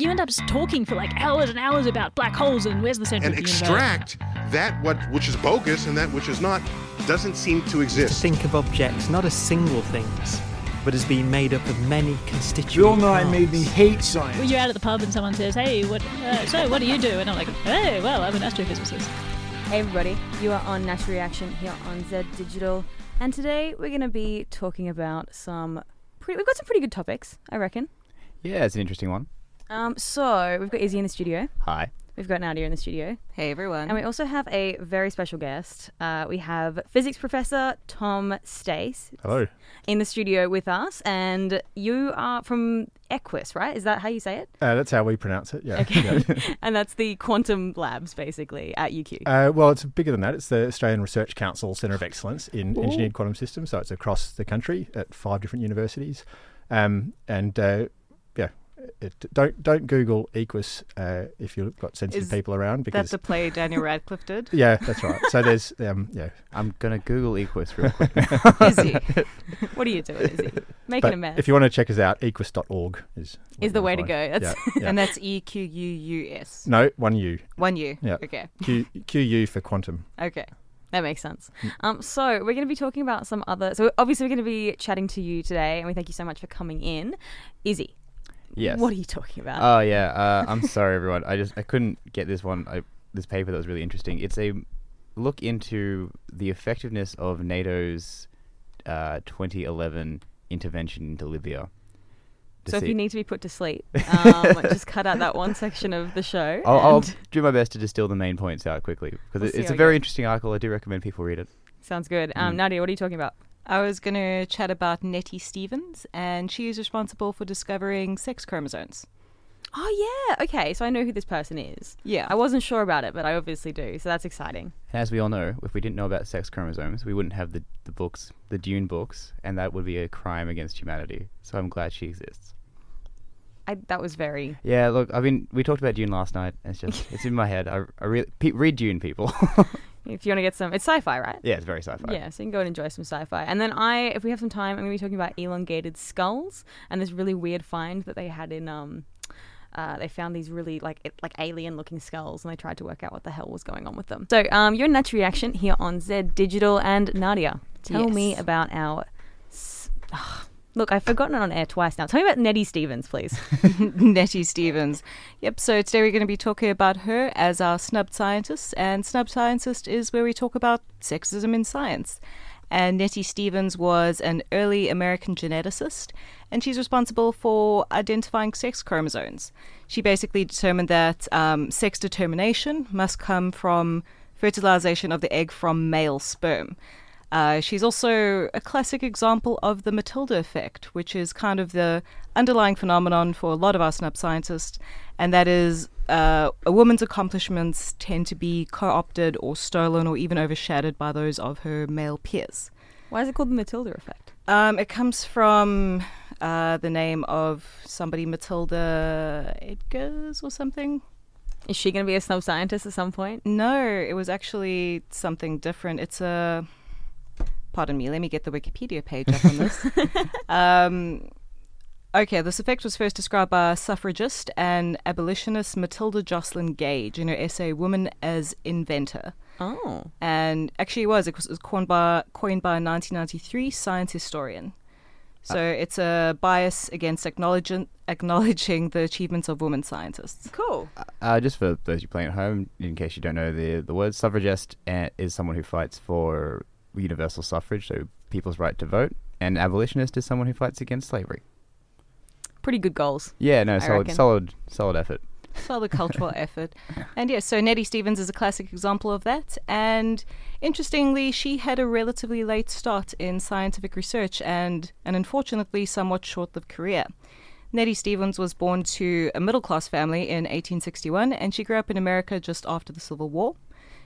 you end up just talking for like hours and hours about black holes and where's the center and of the universe. extract that what which is bogus and that which is not doesn't seem to exist. Think of objects not as single things, but as being made up of many constituent Bill Nye parts. made me hate science. When you're out at the pub and someone says, "Hey, what? Uh, so what do you do?" and I'm like, "Hey, well, I'm an astrophysicist." Hey everybody, you are on Natural Reaction here on Z Digital, and today we're going to be talking about some. Pretty, we've got some pretty good topics, I reckon. Yeah, it's an interesting one. Um, so we've got Izzy in the studio, Hi. we've got Nadia in the studio, Hey everyone. and we also have a very special guest. Uh, we have physics professor Tom Stace Hello. in the studio with us, and you are from EQUS, right? Is that how you say it? Uh, that's how we pronounce it. Yeah. Okay. yeah. and that's the quantum labs, basically, at UQ. Uh, well, it's bigger than that. It's the Australian Research Council Centre of Excellence in Engineered Quantum Systems. So it's across the country at five different universities. Um, and uh, yeah, it, don't don't Google Equus uh, if you've got sensitive Is people around because That's a play Daniel Radcliffe did. yeah, that's right. So there's um, yeah, I'm gonna Google Equus real quick. Is he? what are you doing, Izzy? Making but a mess. if you want to check us out, equs.org is what Is the you'll way to go. That's- yeah, yeah. And that's E Q U U S. no one U One U. Yeah. Okay. Q QU for quantum. Okay. That makes sense. Mm. Um, so we're going to be talking about some other. So obviously we're going to be chatting to you today, and we thank you so much for coming in. Izzy, yes. what are you talking about? Oh yeah. Uh, I'm sorry, everyone. I just I couldn't get this one. I, this paper that was really interesting. It's a look into the effectiveness of NATO's uh, 2011 intervention into Libya. so if you need to be put to sleep, um, just cut out that one section of the show. I'll, I'll do my best to distill the main points out quickly because We'll it, it's a very goes. interesting article. I do recommend people read it. Sounds good. Um, Mm. Nadia, what are you talking about? I was going to chat about Nettie Stevens, and she is responsible for discovering sex chromosomes. Oh yeah. Okay. So I know who this person is. Yeah. I wasn't sure about it, but I obviously do. So that's exciting. And as we all know, if we didn't know about sex chromosomes, we wouldn't have the, the books, the Dune books, and that would be a crime against humanity. So I'm glad she exists. I, that was very. Yeah, look, I mean, we talked about Dune last night. And it's just, it's in my head. I, I really pe- read Dune, people. If you want to get some, it's sci-fi, right? yeah, it's very sci-fi. Yeah, so you can go and enjoy some sci-fi. And then I, if we have some time, I'm going to be talking about elongated skulls and this really weird find that they had in um. Uh, they found these really like it- like alien looking skulls and they tried to work out what the hell was going on with them. So um, you're in Natural Reaction here on Z Digital and Nadia. Tell me about our. S- Ugh. Look, I've forgotten it on air twice now. Tell me about Nettie Stevens, please. Nettie Stevens. Yep, so today we're going to be talking about her as our snubbed scientist, and snubbed scientist is where we talk about sexism in science. And Nettie Stevens was an early American geneticist, and she's responsible for identifying sex chromosomes. She basically determined that um, sex determination must come from fertilization of the egg from male sperm. Uh, she's also a classic example of the Matilda effect, which is kind of the underlying phenomenon for a lot of our snub scientists, and that is uh, a woman's accomplishments tend to be co opted or stolen or even overshadowed by those of her male peers. Why is it called the Matilda effect? Um, it comes from uh, the name of somebody, Matilda Edgars or something. Is she going to be a snub scientist at some point? No, it was actually something different. It's a. Pardon me, let me get the Wikipedia page up on this. um, okay, this effect was first described by suffragist and abolitionist Matilda Joslyn Gage in her essay Woman as Inventor. Oh. And actually, it was. It was, coined, by, coined by a 1993 science historian. So it's a bias against acknowledging, acknowledging the achievements of women scientists. Cool. Uh, just for those you playing at home, in case you don't know the the word, suffragist uh, is someone who fights for universal suffrage, so people's right to vote, and abolitionist is someone who fights against slavery. Pretty good goals. Yeah, no, I solid, reckon. solid, solid effort. solid cultural effort. And yeah, so Nettie Stevens is a classic example of that. And interestingly, she had a relatively late start in scientific research and an unfortunately somewhat short lived career. Nettie Stevens was born to a middle class family in 1861 and she grew up in America just after the Civil War.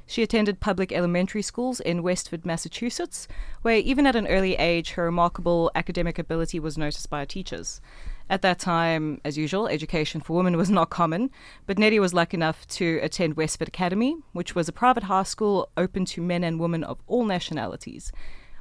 She attended public elementary schools in Westford, Massachusetts, where even at an early age, her remarkable academic ability was noticed by her teachers. At that time, as usual, education for women was not common, but Nettie was lucky enough to attend Westford Academy, which was a private high school open to men and women of all nationalities.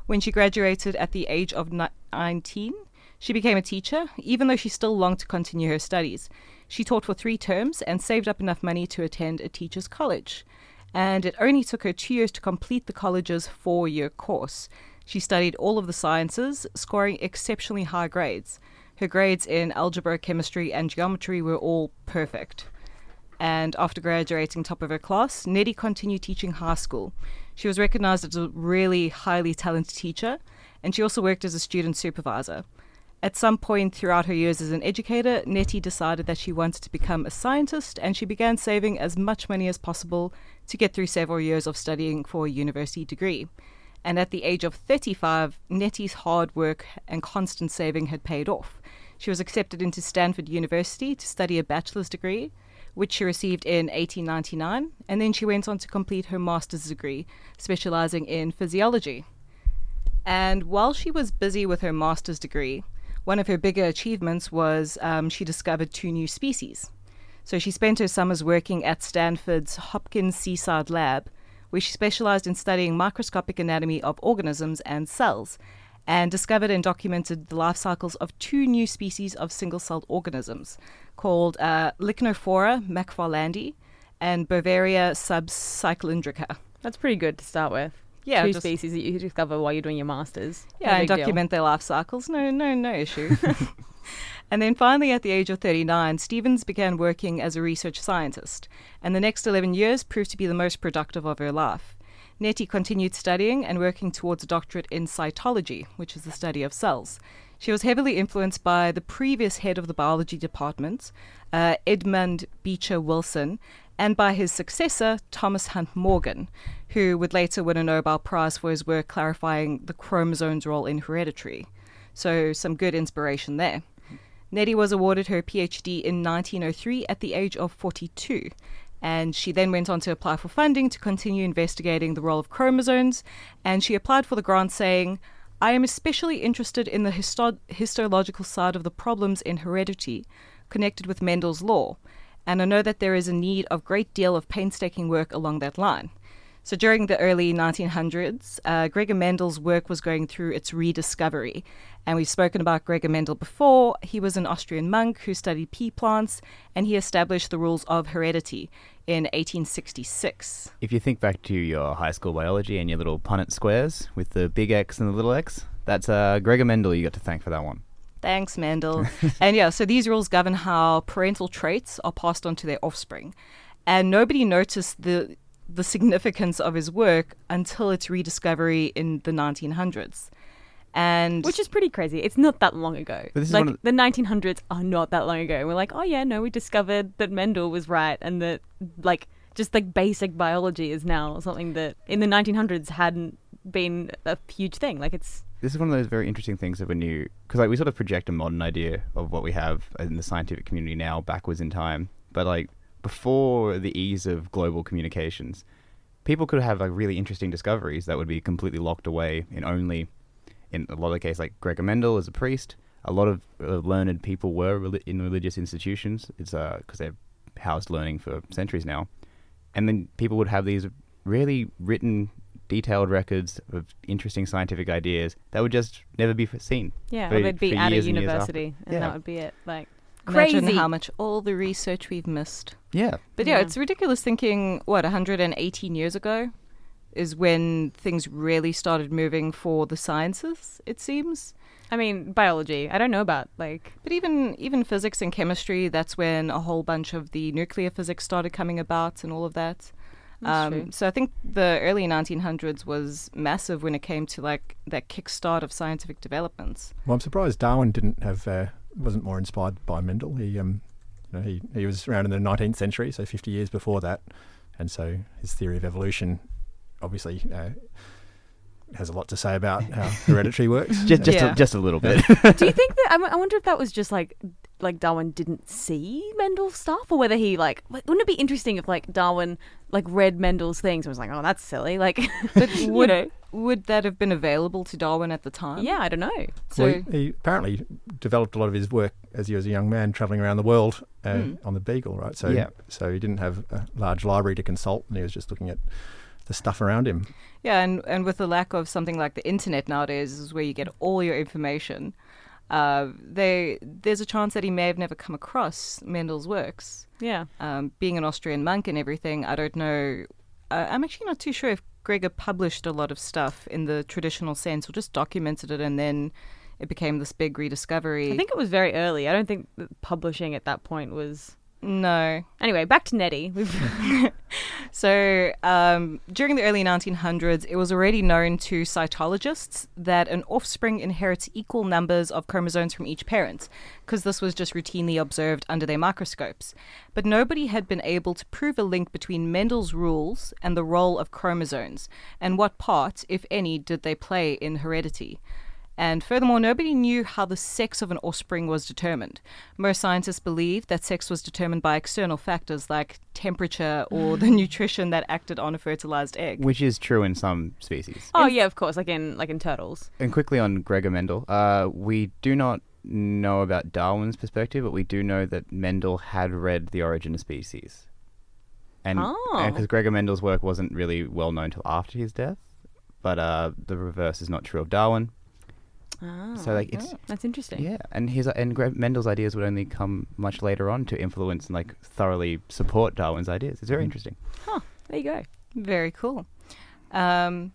When she graduated at the age of 19, she became a teacher, even though she still longed to continue her studies. She taught for three terms and saved up enough money to attend a teacher's college. And it only took her two years to complete the college's four year course. She studied all of the sciences, scoring exceptionally high grades. Her grades in algebra, chemistry, and geometry were all perfect. And after graduating top of her class, Nettie continued teaching high school. She was recognized as a really highly talented teacher, and she also worked as a student supervisor. At some point throughout her years as an educator, Nettie decided that she wanted to become a scientist, and she began saving as much money as possible to get through several years of studying for a university degree. And at the age of 35, Nettie's hard work and constant saving had paid off. She was accepted into Stanford University to study a bachelor's degree, which she received in 1899, and then she went on to complete her master's degree, specializing in physiology. And while she was busy with her master's degree, one of her bigger achievements was um, she discovered two new species. So she spent her summers working at Stanford's Hopkins Seaside Lab, where she specialized in studying microscopic anatomy of organisms and cells, and discovered and documented the life cycles of two new species of single celled organisms called uh, Licnophora macfarlandi and Boveria subcylindrica. That's pretty good to start with. Yeah, Two species that you discover while you're doing your masters. Yeah, No and big deal. document their life cycles. No, no, no issue. and then finally, at the age of 39, Stevens began working as a research scientist, and the next 11 years proved to be the most productive of her life. Nettie continued studying and working towards a doctorate in cytology, which is the study of cells. She was heavily influenced by the previous head of the biology department, uh, Edmund Beecher Wilson, and by his successor, Thomas Hunt Morgan, who would later win a Nobel Prize for his work clarifying the chromosome's role in hereditary. So, some good inspiration there. Nettie was awarded her PhD in 1903 at the age of 42, and she then went on to apply for funding to continue investigating the role of chromosomes. And she applied for the grant saying, I am especially interested in the histo- histological side of the problems in heredity connected with Mendel's law, and I know that there is a need of great deal of painstaking work along that line. So during the early 1900s, uh, Gregor Mendel's work was going through its rediscovery. And we've spoken about Gregor Mendel before. He was an Austrian monk who studied pea plants, and he established the rules of heredity in 1866. If you think back to your high school biology and your little Punnett squares with the big X and the little X, that's uh, Gregor Mendel you got to thank for that one. Thanks, Mendel. and yeah, so these rules govern how parental traits are passed on to their offspring. And nobody noticed the the significance of his work until its rediscovery in the 1900s. And Which is pretty crazy. It's not that long ago. But this like one of the 1900s are not that long ago. And we're like, oh yeah, no, we discovered that Mendel was right, and that like just like basic biology is now something that in the 1900s hadn't been a huge thing. Like it's This is one of those very interesting things that when you, because like we sort of project a modern idea of what we have in the scientific community now backwards in time, but like before the ease of global communications, people could have like really interesting discoveries that would be completely locked away in only, in a lot of the cases, like Gregor Mendel as a priest. A lot of uh, learned people were reli- in religious institutions. It's because they've housed learning for centuries now, and then people would have these really written, detailed records of interesting scientific ideas that would just never be seen. yeah, for- or they'd be at a years and university, and Yeah. that would be it. Like imagine how much all the research we've missed. Yeah, But yeah, Yeah. it's ridiculous thinking, what, 118 years ago is when things really started moving for the sciences, it seems. I mean, biology. I don't know about like But even even physics and chemistry, that's when a whole bunch of the nuclear physics started coming about and all of that. That's true. so I think the early 1900s was massive when it came to like that kickstart of scientific developments. Well, I'm surprised Darwin didn't have uh, wasn't more inspired by Mendel. He um, you know, he he was around in the 19th century, so 50 years before that, and so his theory of evolution obviously uh, has a lot to say about how hereditary works. just just, Yeah. a, just a little bit. Do you think that? I, w- I wonder if that was just like like Darwin didn't see Mendel's stuff, or whether he like like, wouldn't it be interesting if like Darwin like read Mendel's things and was like, oh, that's silly. Like, But you would know, would that have been available to Darwin at the time? yeah, I don't know. So well, he, he apparently developed a lot of his work as he was a young man traveling around the world uh, Hmm. on the Beagle, right? So, Yeah. so he didn't have a large library to consult, and he was just looking at the stuff around him. Yeah, and, and with the lack of something like the internet nowadays, is where you get all your information. uh, they there's a chance that he may have never come across Mendel's works. Yeah. Um, being an Austrian monk and everything, I don't know. Uh, I'm actually not too sure if Gregor published a lot of stuff in the traditional sense or just documented it and then it became this big rediscovery. I think it was very early. I don't think publishing at that point was. No. Anyway, back to Nettie. So, um, during the early 1900s, it was already known to cytologists that an offspring inherits equal numbers of chromosomes from each parent, because this was just routinely observed under their microscopes. But nobody had been able to prove a link between Mendel's rules and the role of chromosomes, and what part, if any, did they play in heredity. And furthermore, nobody knew how the sex of an offspring was determined. Most scientists believed that sex was determined by external factors like temperature or the nutrition that acted on a fertilized egg. Which is true in some species. oh yeah, of course, like in like in turtles. And quickly on Gregor Mendel, uh, we do not know about Darwin's perspective, but we do know that Mendel had read The Origin of Species. And Oh. because Gregor Mendel's work wasn't really well known till after his death, but uh, the reverse is not true of Darwin. Oh, So like it's that's interesting. yeah, and his and Mendel's ideas would only come much later on to influence and like thoroughly support Darwin's ideas. It's very interesting. Huh. There you go. Very cool. Um,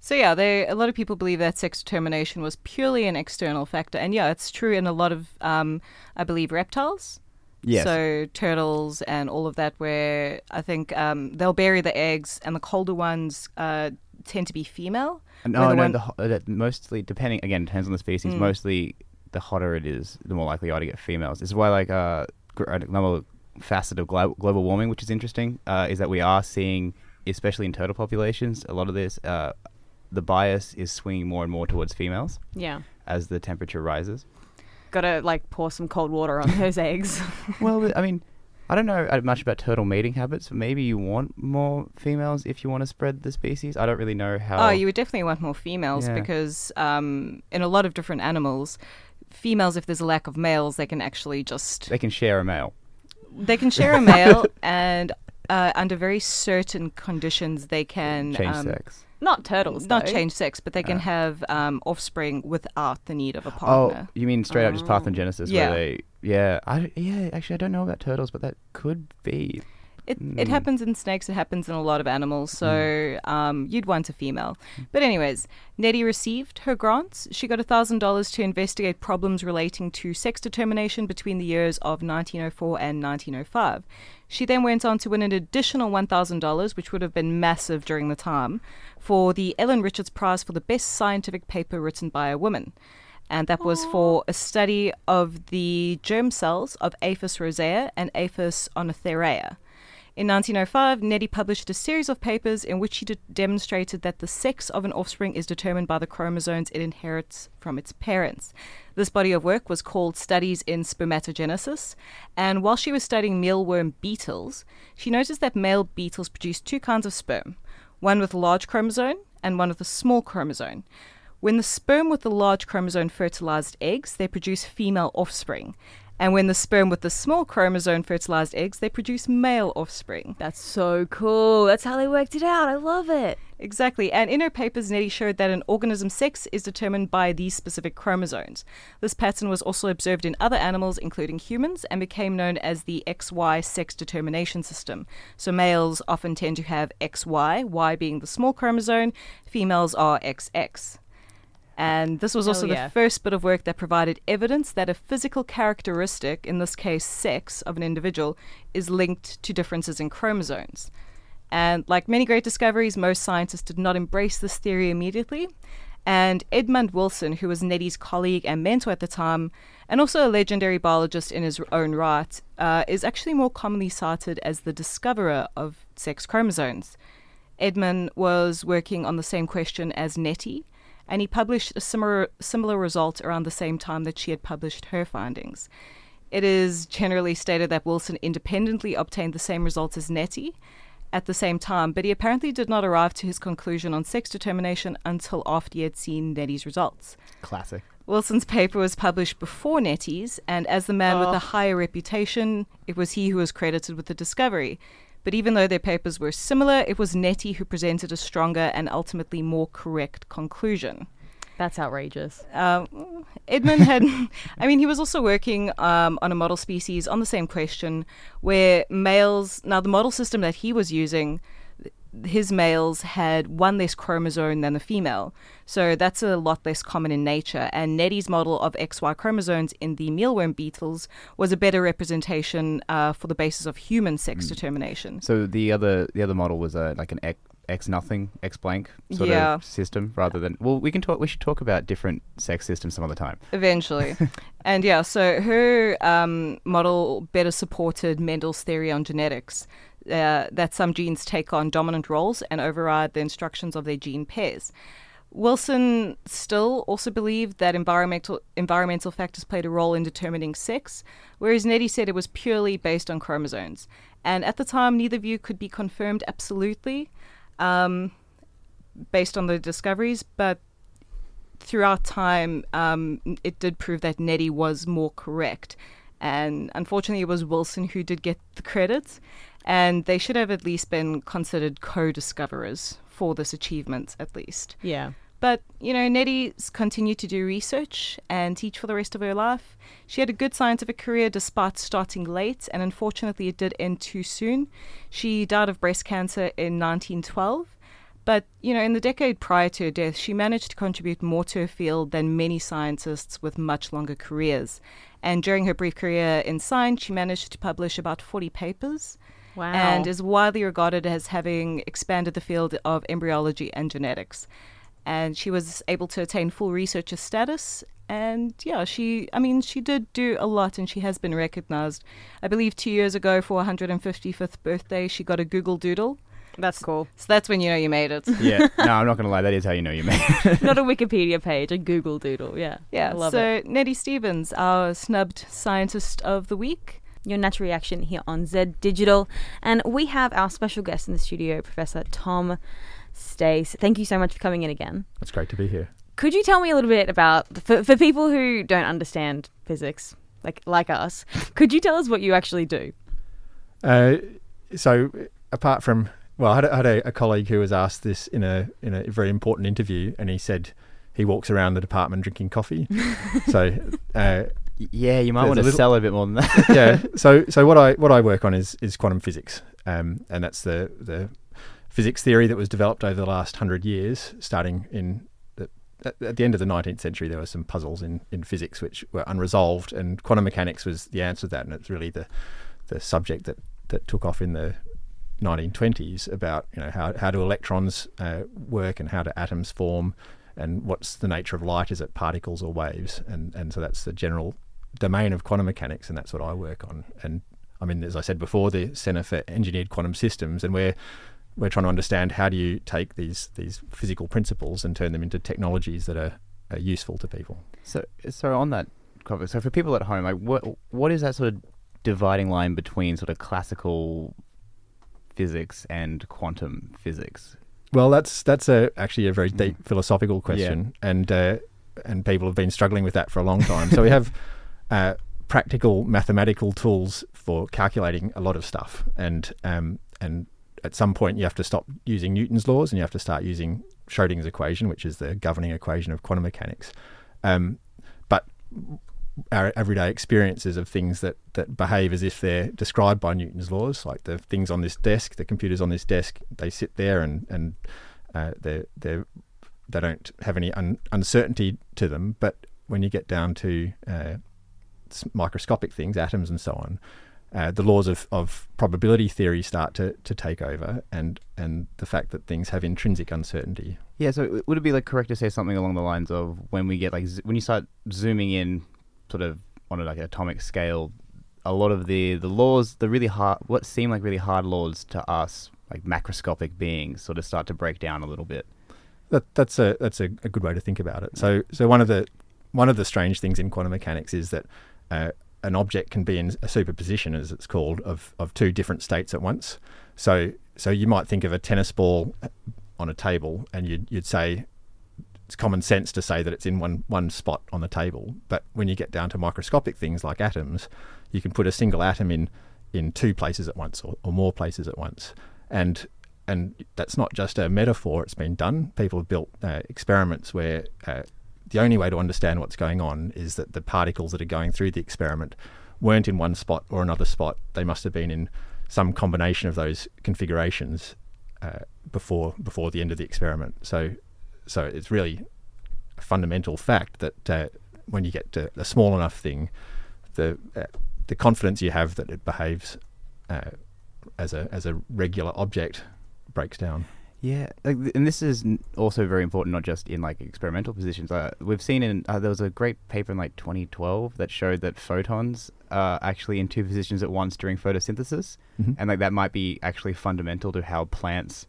so yeah, they a lot of people believe that sex determination was purely an external factor, and yeah, it's true in a lot of, um, I believe, reptiles. Yes. So turtles and all of that, where I think um, they'll bury the eggs, and the colder ones uh, tend to be female. no, where the no, one- the, ho- uh, that mostly depending again depends on the species. Mm. Mostly, the hotter it is, the more likely you are to get females. This is why like uh, another facet of glo- global warming, which is interesting, uh, is that we are seeing, especially in turtle populations, a lot of this. Uh, the bias is swinging more and more towards females Yeah. as the temperature rises. Gotta like pour some cold water on those eggs. well, I mean, I don't know uh, much about turtle mating habits. But maybe you want more females if you want to spread the species. I don't really know how. Oh, you would definitely want more females Yeah. because um, in a lot of different animals, females, if there's a lack of males, they can actually just They can share a male. they can share a male, and uh, under very certain conditions, they can Change um, sex. Not turtles. Not though. change sex, but they can Uh. have um, offspring without the need of a partner. Oh, partner. you mean straight up just Oh. parthenogenesis? Yeah. Where they, yeah, I, yeah. Actually, I don't know about turtles, but that could be. It, it Mm. happens in snakes. It happens in a lot of animals. So um, you'd want a female. But anyways, Nettie received her grants. She got thousand dollars to investigate problems relating to sex determination between the years of 1904 and 1905. She then went on to win an additional one thousand dollars, which would have been massive during the time, for the Ellen Richards Prize for the best scientific paper written by a woman. And that was for a study of the germ cells of Aphis rosae and Aphis oenotherae. In 1905, Nettie published a series of papers in which she de- demonstrated that the sex of an offspring is determined by the chromosomes it inherits from its parents. This body of work was called Studies in Spermatogenesis, and while she was studying mealworm beetles, she noticed that male beetles produce two kinds of sperm one with a large chromosome and one with a small chromosome. When the sperm with the large chromosome fertilized eggs, they produce female offspring. And when the sperm with the small chromosome fertilized eggs, they produce male offspring. That's so cool. That's how they worked it out. I love it. Exactly. And in her papers, Nettie showed that an organism's sex is determined by these specific chromosomes. This pattern was also observed in other animals, including humans, and became known as the XY sex determination system. So males often tend to have XY, Y being the small chromosome, females are XX. And this was Hell also yeah. the first bit of work that provided evidence that a physical characteristic, in this case sex, of an individual, is linked to differences in chromosomes. And like many great discoveries, most scientists did not embrace this theory immediately. And Edmund Wilson, who was Nettie's colleague and mentor at the time, and also a legendary biologist in his own right, uh, is actually more commonly cited as the discoverer of sex chromosomes. Edmund was working on the same question as Nettie, and he published a similar, similar result around the same time that she had published her findings. It is generally stated that Wilson independently obtained the same results as Nettie at the same time, but he apparently did not arrive to his conclusion on sex determination until after he had seen Nettie's results. Classic. Wilson's paper was published before Nettie's, and as the man with oh. a higher reputation, it was he who was credited with the discovery. But even though their papers were similar, it was Nettie who presented a stronger and ultimately more correct conclusion. That's outrageous. Um, Edmund had, I mean, he was also working um, on a model species on the same question where males, now the model system that he was using, his males had one less chromosome than the female. So that's a lot less common in nature. And Nettie's model of XY chromosomes in the mealworm beetles was a better representation uh, for the basis of human sex determination. So the other the other model was a like an X, X nothing X blank sort Yeah. of system rather than well we can talk we should talk about different sex systems some other time. Eventually. and yeah, so her um, model better supported Mendel's theory on genetics uh, that some genes take on dominant roles and override the instructions of their gene pairs. Wilson still also believed that environmental environmental factors played a role in determining sex, whereas Nettie said it was purely based on chromosomes. And at the time, neither view could be confirmed absolutely um, based on the discoveries, but throughout time, um, it did prove that Nettie was more correct. And unfortunately, it was Wilson who did get the credit. And they should have at least been considered co discoverers for this achievement, at least. Yeah. But, you know, Nettie's continued to do research and teach for the rest of her life. She had a good scientific career despite starting late, and unfortunately, it did end too soon. She died of breast cancer in 1912. But, you know, in the decade prior to her death, she managed to contribute more to her field than many scientists with much longer careers. And during her brief career in science, she managed to publish about 40 papers Wow. and is widely regarded as having expanded the field of embryology and genetics. And she was able to attain full researcher status. And yeah, she, I mean, she did do a lot and she has been recognized. I believe two years ago for her 155th birthday, she got a Google Doodle. That's cool. So that's when you know you made it. Yeah, no, I'm not gonna lie. That is how you know you made. it. Not a Wikipedia page, a Google Doodle. Yeah. Yeah, I love so it. Nettie Stevens, our snubbed scientist of the week. Your natural reaction here on Z Digital. And we have our special guest in the studio, Professor Tom Stace. Thank you so much for coming in again. It's great to be here. Could you tell me a little bit about, for, for people who don't understand physics, like like us, could you tell us what you actually do? Uh, so, apart from well, I had, a, I had a, a colleague who was asked this in a in a very important interview, and he said he walks around the department drinking coffee. so, uh, yeah, you might There's want to little- sell a bit more than that. yeah. So so what I what I work on is is quantum physics, um, and that's the the physics theory that was developed over the last hundred years, starting in. The, at at the end of the 19th century, there were some puzzles in, in physics which were unresolved, and quantum mechanics was the answer to that. And it's really the the subject that, that took off in the 1920s about you know how, how do electrons uh, work and how do atoms form, and what's the nature of light? Is it particles or waves? And and so that's the general domain of quantum mechanics, and that's what I work on. And I mean, as I said before, the Centre for Engineered Quantum Systems, and we're we're trying to understand how do you take these these physical principles and turn them into technologies that are, are useful to people. So, so on that so for people at home, like what what is that sort of dividing line between sort of classical physics and quantum physics? Well, that's that's a actually a very deep philosophical question, and uh, and people have been struggling with that for a long time. so we have uh, practical mathematical tools for calculating a lot of stuff, and um, and at some point you have to stop using Newton's laws and you have to start using Schrodinger's equation, which is the governing equation of quantum mechanics. Um, but our everyday experiences of things that, that behave as if they're described by Newton's laws, like the things on this desk, the computers on this desk, they sit there and and uh, they they they don't have any un- uncertainty to them. But when you get down to uh, microscopic things, atoms and so on, uh, the laws of, of probability theory start to, to take over, and and the fact that things have intrinsic uncertainty. Yeah, so would it be like correct to say something along the lines of when we get like when you start zooming in, sort of on a, like an atomic scale, a lot of the the laws, the really hard, what seem like really hard laws to us, like macroscopic beings, sort of start to break down a little bit. That that's a that's a, a good way to think about it. So so one of the one of the strange things in quantum mechanics is that uh, an object can be in a superposition, as it's called, of of two different states at once. So so you might think of a tennis ball on a table, and you'd you'd say it's common sense to say that it's in one one spot on the table. But when you get down to microscopic things like atoms, you can put a single atom in in two places at once or, or more places at once, and and that's not just a metaphor. It's been done. People have built uh, experiments where uh, the only way to understand what's going on is that the particles that are going through the experiment weren't in one spot or another spot. They must have been in some combination of those configurations uh, before before the end of the experiment. So so it's really a fundamental fact that uh, when you get to a small enough thing, the uh, the confidence you have that it behaves uh, as a as a regular object breaks down. Yeah, and this is also very important, not just in like experimental positions. Uh, we've seen in uh, there was a great paper in like 2012 that showed that photons are actually in two positions at once during photosynthesis, Mhm. and like that might be actually fundamental to how plants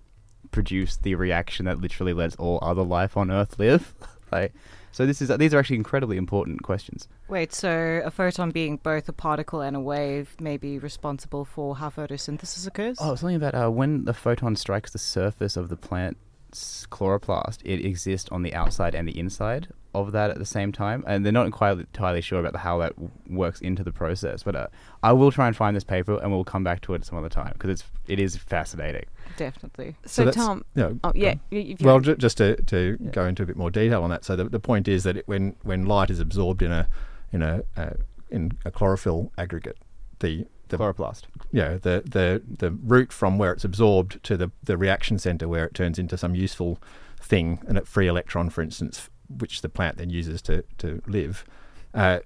produce the reaction that literally lets all other life on Earth live. like, so this is these are actually incredibly important questions. Wait, so a photon being both a particle and a wave may be responsible for how photosynthesis occurs? Oh, something about uh, when the photon strikes the surface of the plant's chloroplast, it exists on the outside and the inside of that at the same time, and they're not quite entirely sure about how that w- works into the process. But uh, I will try and find this paper, and we'll come back to it some other time because it's it is fascinating. Definitely. So, that's- Tom, you know, oh yeah, you, Well, ju- just to, to go into a bit more detail on that. So the, the point is that it, when when light is absorbed in a in a uh, in a chlorophyll aggregate, the the Chloroplast. yeah the, the the route from where it's absorbed to the the reaction center where it turns into some useful thing, and a free electron, for instance, which the plant then uses to to live. Uh,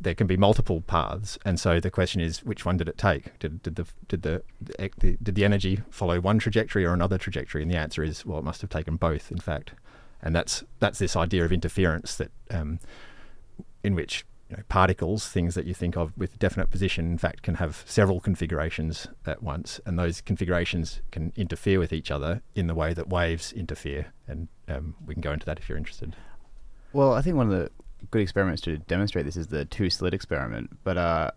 there can be multiple paths, and so the question is, which one did it take? Did, did the did the, the, did the energy follow one trajectory or another trajectory? And the answer is, well, it must have taken both, in fact. And that's that's this idea of interference that um, in which you know, particles, things that you think of with definite position, in fact, can have several configurations at once, and those configurations can interfere with each other in the way that waves interfere. And um, we can go into that if you're interested. Well, I think one of the good experiments to demonstrate this is the two slit experiment, but uh,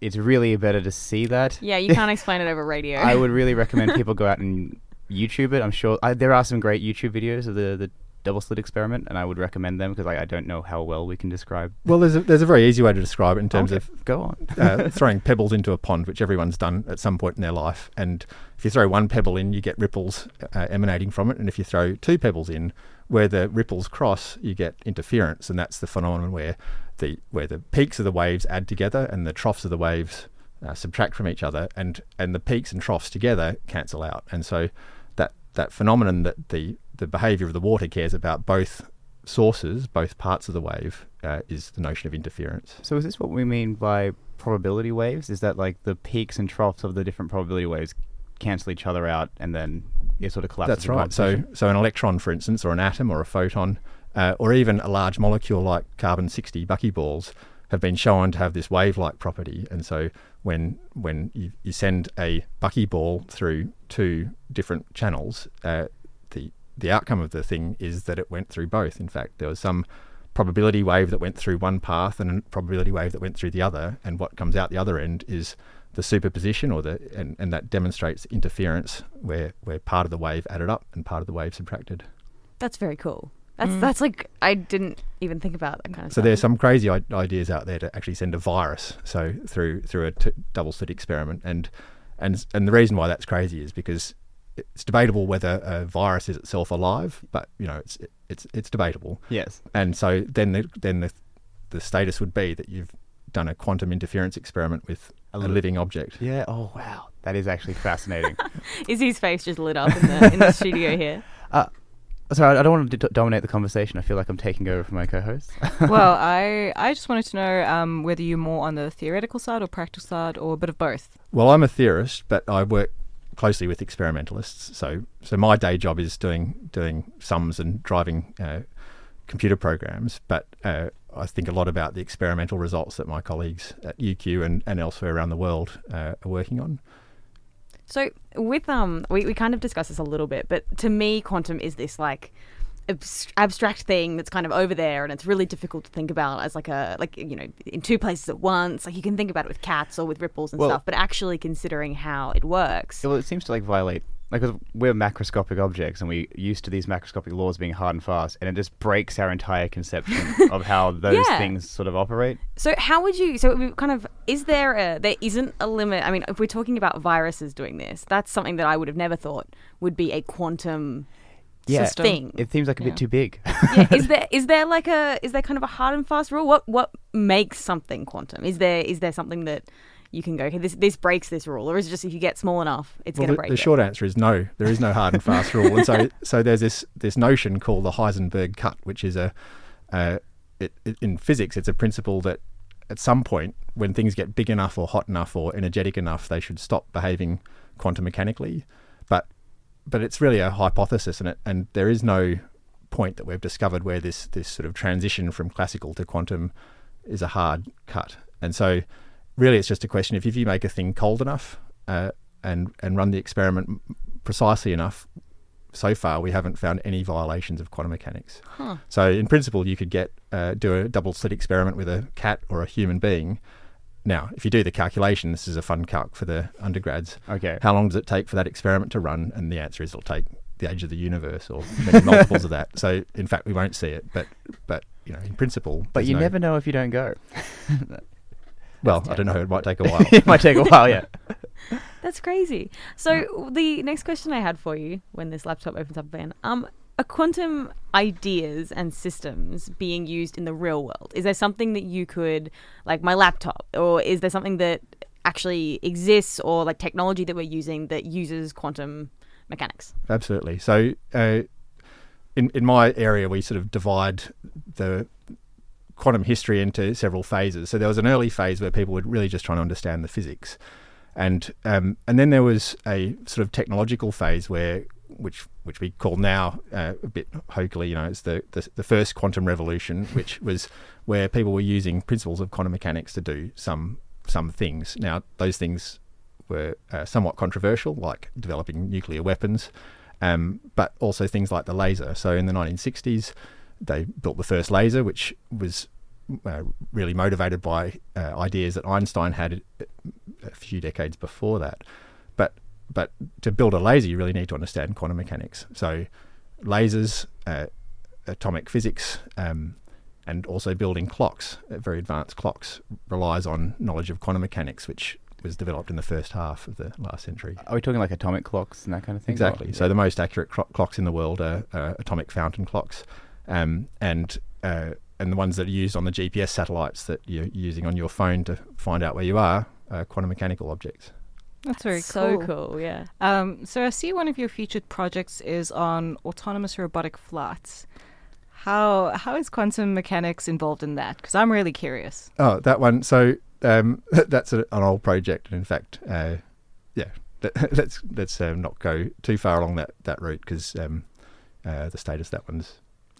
it's really better to see that. yeah, you can't explain it over radio. I would really recommend people go out and YouTube it. I'm sure I, there are some great YouTube videos of the, the double slit experiment, and I would recommend them because I, I don't know how well we can describe. Well, there's a, there's a very easy way to describe it in terms Okay, of go on. uh, throwing pebbles into a pond, which everyone's done at some point in their life. And if you throw one pebble in, you get ripples uh, emanating from it. And if you throw two pebbles in, where the ripples cross, you get interference, and that's the phenomenon where the where the peaks of the waves add together and the troughs of the waves uh, subtract from each other, and and the peaks and troughs together cancel out. And so that that phenomenon that the the behaviour of the water cares about both sources, both parts of the wave, uh, is the notion of interference. So is this what we mean by probability waves? Is that like the peaks and troughs of the different probability waves cancel each other out, and then it sort of collapses? That's right. So, so an electron, for instance, or an atom, or a photon, uh, or even a large molecule like carbon sixty buckyballs, have been shown to have this wave-like property. And so, when when you, you send a buckyball through two different channels, uh, the the outcome of the thing is that it went through both. In fact, there was some probability wave that went through one path and a probability wave that went through the other, and what comes out the other end is the superposition or the and, and that demonstrates interference where where part of the wave added up and part of the wave subtracted. that's very cool. That's mm. that's like I didn't even think about that kind of So stuff. there's some crazy I- ideas out there to actually send a virus so through through a t- double slit experiment and and and the reason why that's crazy is because it's debatable whether a virus is itself alive, but you know it's it's it's debatable. yes. And so then the then the the status would be that you've done a quantum interference experiment with a, li- living object. Yeah. Oh wow, that is actually fascinating. Is his face just lit up in the in the studio here? Sorry, I don't want to d- dominate the conversation. I feel like I'm taking over for my co-host. well, I I just wanted to know um, whether you're more on the theoretical side or practical side or a bit of both. Well, I'm a theorist, but I work closely with experimentalists. So, so my day job is doing doing sums and driving uh, computer programs. But uh, I think a lot about the experimental results that my colleagues at UQ and, and elsewhere around the world uh, are working on. So with um, we, we kind of discussed this a little bit, but to me, quantum is this like abstract thing that's kind of over there, and it's really difficult to think about as like a like you know in two places at once. Like you can think about it with cats or with ripples and Well- stuff, but actually considering how it works. well, it seems to like violate. Like, 'cause we're macroscopic objects, and we're used to these macroscopic laws being hard and fast, and it just breaks our entire conception of how those Yeah. things sort of operate. So how would you? So we kind of is there a there isn't a limit? I mean, if we're talking about viruses doing this, that's something that I would have never thought would be a quantum Yeah. system. thing. It seems like a Yeah. bit too big. yeah, is there is there like a is there kind of a hard and fast rule? What what makes something quantum? Is there is there something that you can go, okay, this this breaks this rule, or is it just if you get small enough, it's Well, going to break the it? short answer is no. There is no hard and fast rule, and so so there's this this notion called the Heisenberg cut, which is a uh, it, it, in physics, it's a principle that at some point when things get big enough or hot enough or energetic enough, they should stop behaving quantum mechanically. But but it's really a hypothesis, and it and there is no point that we've discovered where this this sort of transition from classical to quantum is a hard cut. And so really it's just a question of if you make a thing cold enough uh, and and run the experiment precisely enough. So far, we haven't found any violations of quantum mechanics. Huh. So, in principle, you could get uh, do a double slit experiment with a cat or a human being. Now, if you do the calculation, this is a fun calc for the undergrads. Okay. How long does it take for that experiment to run? And the answer is it'll take the age of the universe or many multiples of that. So, in fact, we won't see it. But, but you know, in principle, But you no- never know if you don't go. Well, I don't know. It might take a while. it might take a while, yeah. That's crazy. So the next question I had for you when this laptop opens up again, um, are quantum ideas and systems being used in the real world? Is there something that you could, like my laptop, or is there something that actually exists, or like technology that we're using that uses quantum mechanics? Absolutely. So, uh, in in my area, we sort of divide the quantum history into several phases. So there was an early phase where people were really just trying to understand the physics, and um, and then there was a sort of technological phase where which which we call now uh, a bit hokily, you know, it's the, the the first quantum revolution, which was where people were using principles of quantum mechanics to do some some things. Now those things were uh, somewhat controversial, like developing nuclear weapons, um, but also things like the laser. So in the 1960s, they built the first laser, which was uh, really motivated by uh, ideas that Einstein had a, a few decades before that. But but to build a laser, you really need to understand quantum mechanics. So lasers, uh, atomic physics, um, and also building clocks, uh, very advanced clocks, relies on knowledge of quantum mechanics, which was developed in the first half of the last century. Are we talking like atomic clocks and that kind of thing? Exactly. Or- So the most accurate cro- clocks in the world are uh, atomic fountain clocks, um, and uh, and the ones that are used on the GPS satellites that you're using on your phone to find out where you are are quantum mechanical objects. That's very so cool. cool. Yeah. Um, so I see one of your featured projects is on autonomous robotic flights. How how is quantum mechanics involved in that? Because I'm really curious. Oh, that one. So um, that's a, an old project, and in fact, uh, yeah, let- let's let's um, not go too far along that that route because um, uh, the status of that one's.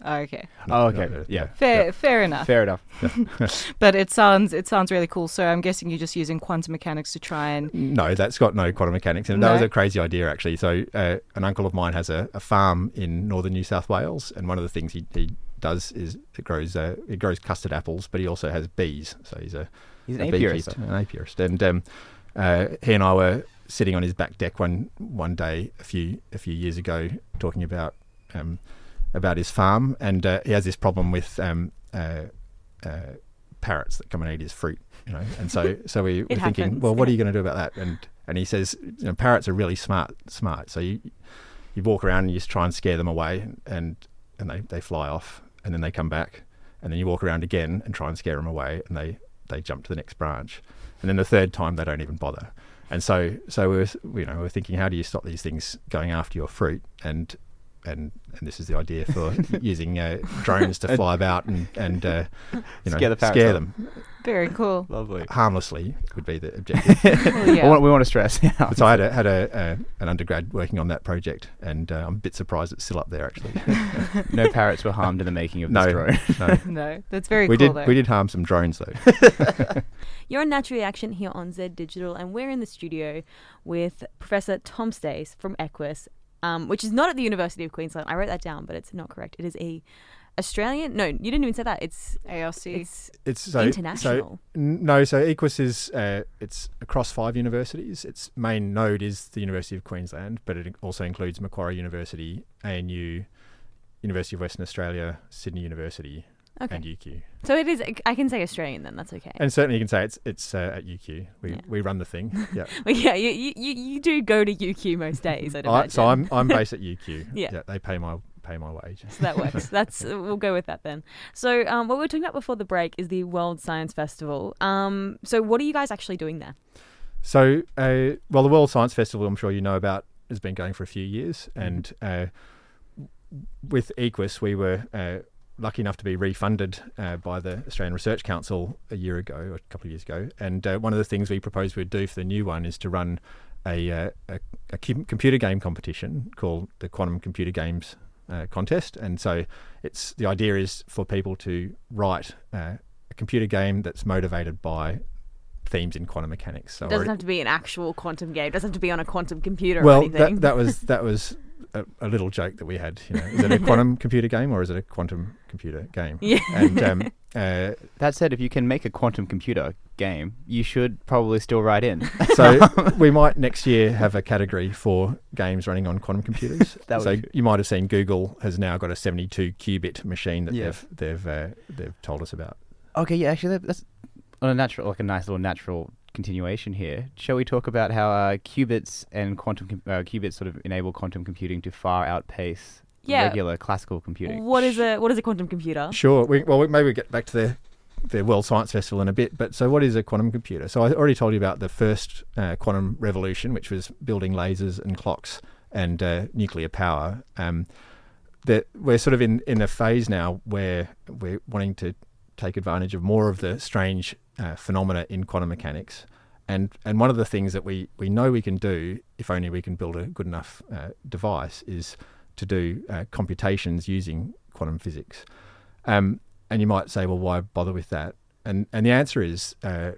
Oh, okay, Oh, okay. Yeah. fair fair enough. Fair enough. But it sounds it sounds really cool. So I'm guessing you're just using quantum mechanics to try and No, that's got no quantum mechanics in it. That was a crazy idea, actually. So, uh, an uncle of mine has a, a farm in northern New South Wales, and one of the things he, he does is it grows uh, it grows custard apples, but he also has bees. So he's a He's a an apiarist. beekeeper, an apiarist, and um, uh, he and I were sitting on his back deck one one day a few a few years ago, talking about um, about his farm, and uh, he has this problem with um, uh, uh, parrots that come and eat his fruit, you know, and so so we were thinking, happens, well, what are you going to do about that? And and he says, you know, parrots are really smart, smart. So you you walk around and you just try and scare them away, and and they, they fly off, and then they come back, and then you walk around again and try and scare them away, and they they jump to the next branch, and then the third time they don't even bother. And so so we were you know we we're thinking, how do you stop these things going after your fruit? And and and this is the idea for using uh, drones to fly about and and uh, you know Scare the scare off. them very cool. Lovely. harmlessly would be the objective. Well, We, yeah. want, we want to stress. Yeah. So I had a, had a, uh, an undergrad working on that project, and uh, I'm a bit surprised it's still up there. Actually, no parrots were harmed in the making of no, this drone. no. no, that's very we cool. did though. we did harm some drones though. You're on Natural Reaction here on Z Digital, and we're in the studio with Professor Tom Stace from EQUS, um, which is not at the University of Queensland. I wrote that down, but it's not correct. It is a Australian. No, you didn't even say that. It's ARC. it's It's so International. So, no, so EQUS is uh, it's across five universities. Its main node is the University of Queensland, but it also includes Macquarie University, ANU, University of Western Australia, Sydney University, okay. and UQ. So it is. I can say Australian then. That's okay. And certainly you can say it's it's uh, at UQ. We Yeah. we run the thing. Yeah. But yeah, you, you you do go to UQ most days. I'd I, so I'm I'm based at UQ. Yeah. They pay my pay my wage. So that works. That's we'll go with that then. So um, what we were talking about before the break is the World Science Festival. Um, so what are you guys actually doing there? So, uh, well, the World Science Festival, I'm sure you know about, has been going for a few years, and uh, with EQUS, we were uh, lucky enough to be refunded uh, by the Australian Research Council a year ago, or a couple of years ago. And uh, one of the things we proposed we'd do for the new one is to run a, uh, a, a computer game competition called the Quantum Computer Games uh, Contest. And so, it's the idea is for people to write uh, a computer game that's motivated by themes in quantum mechanics. So It doesn't have to be an actual quantum game. It doesn't have to be on a quantum computer or well, that, that was that was a, a little joke that we had. You know, is it a quantum computer game or is it a quantum computer game? Yeah. And um, uh, That said, if you can make a quantum computer game, you should probably still write in. so we might next year have a category for games running on quantum computers. That so you might have seen Google has now got a 72 qubit machine that Yeah. they've they've uh, they've told us about. okay, yeah, actually, that's on a natural, like a nice little natural continuation here. Shall we talk about how uh, qubits and quantum com- uh, qubits sort of enable quantum computing to far outpace Yeah. regular classical computing? What is a what is a quantum computer? Sure. We, well, we, maybe we get back to the the World Science Festival in a bit. But so, what is a quantum computer? So, I already told you about the first uh, quantum revolution, which was building lasers and clocks and uh, nuclear power. Um, that we're sort of in in a phase now where we're wanting to take advantage of more of the strange uh, phenomena in quantum mechanics. And and one of the things that we, we know we can do, if only we can build a good enough uh, device, is to do uh, computations using quantum physics. Um, and you might say, well, why bother with that? And and the answer is uh,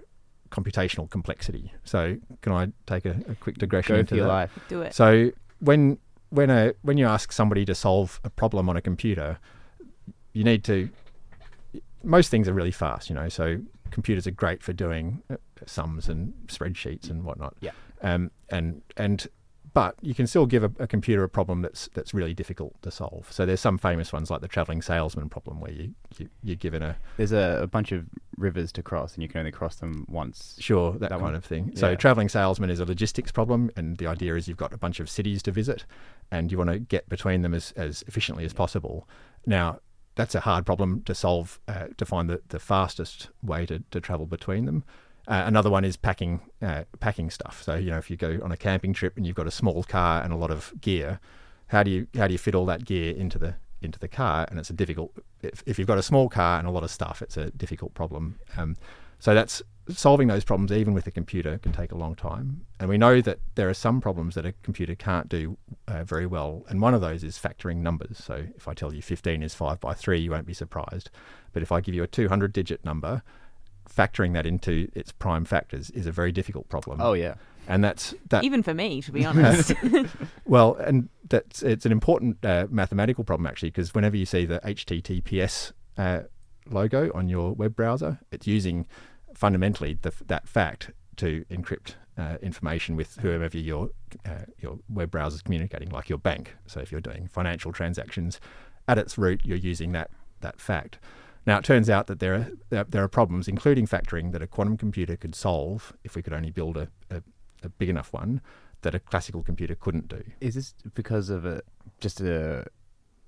computational complexity. So can I take a, a quick digression Go into for your that? life. Do it. So when when a when you ask somebody to solve a problem on a computer, you need to. Most things are really fast, you know. So computers are great for doing uh, sums and spreadsheets and whatnot. Yeah. Um. And and but you can still give a, a computer a problem that's that's really difficult to solve. So there's some famous ones like the traveling salesman problem, where you, you you're given a There's a, a bunch of rivers to cross, and you can only cross them once. Sure, that, That kind one. of thing. So, Yeah. traveling salesman is a logistics problem, and the idea is you've got a bunch of cities to visit, and you want to get between them as, as efficiently as possible. Now, that's a hard problem to solve, uh, to find the, the fastest way to, to travel between them. Uh, another one is packing uh, packing stuff. So, you know, if you go on a camping trip and you've got a small car and a lot of gear, how do you how do you fit all that gear into the into the car? And it's a difficult. If, if you've got a small car and a lot of stuff, it's a difficult problem. Um, so that's solving those problems, even with a computer, can take a long time. And we know that there are some problems that a computer can't do uh, very well. And one of those is factoring numbers. So if I tell you 15 is 5 by 3, you won't be surprised. But if I give you a 200 digit number, factoring that into its prime factors is a very difficult problem. Oh yeah. And that's that. Even for me, to be honest. Well, and that's it's an important uh, mathematical problem actually, because whenever you see the HTTPS uh, logo on your web browser, it's using fundamentally the, that fact to encrypt uh, information with whoever your uh, your web browser is communicating, like your bank. So if you're doing financial transactions, at its root, you're using that that fact. Now, it turns out that there are there- there are problems, including factoring, that a quantum computer could solve if we could only build a, a, a big enough one that a classical computer couldn't do. Is this because of a just a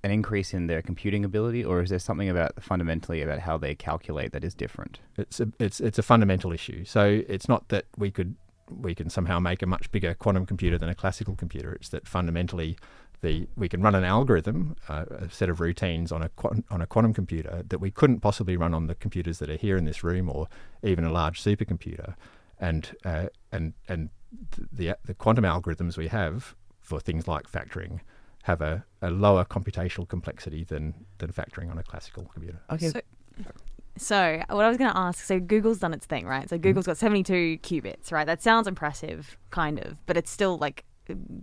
an increase in their computing ability, or is there something about fundamentally about how they calculate that is different? It's a it's it's a fundamental issue. So it's not that we could we can somehow make a much bigger quantum computer than a classical computer. It's that fundamentally the we can run an algorithm, uh, a set of routines on a on a quantum computer that we couldn't possibly run on the computers that are here in this room or even a large supercomputer, and uh, and and the the quantum algorithms we have for things like factoring have a, a lower computational complexity than than factoring on a classical computer. Okay. So, so what I was going to ask, so Google's done its thing, right? So Google's got 72 qubits, right? That sounds impressive, kind of, but it's still like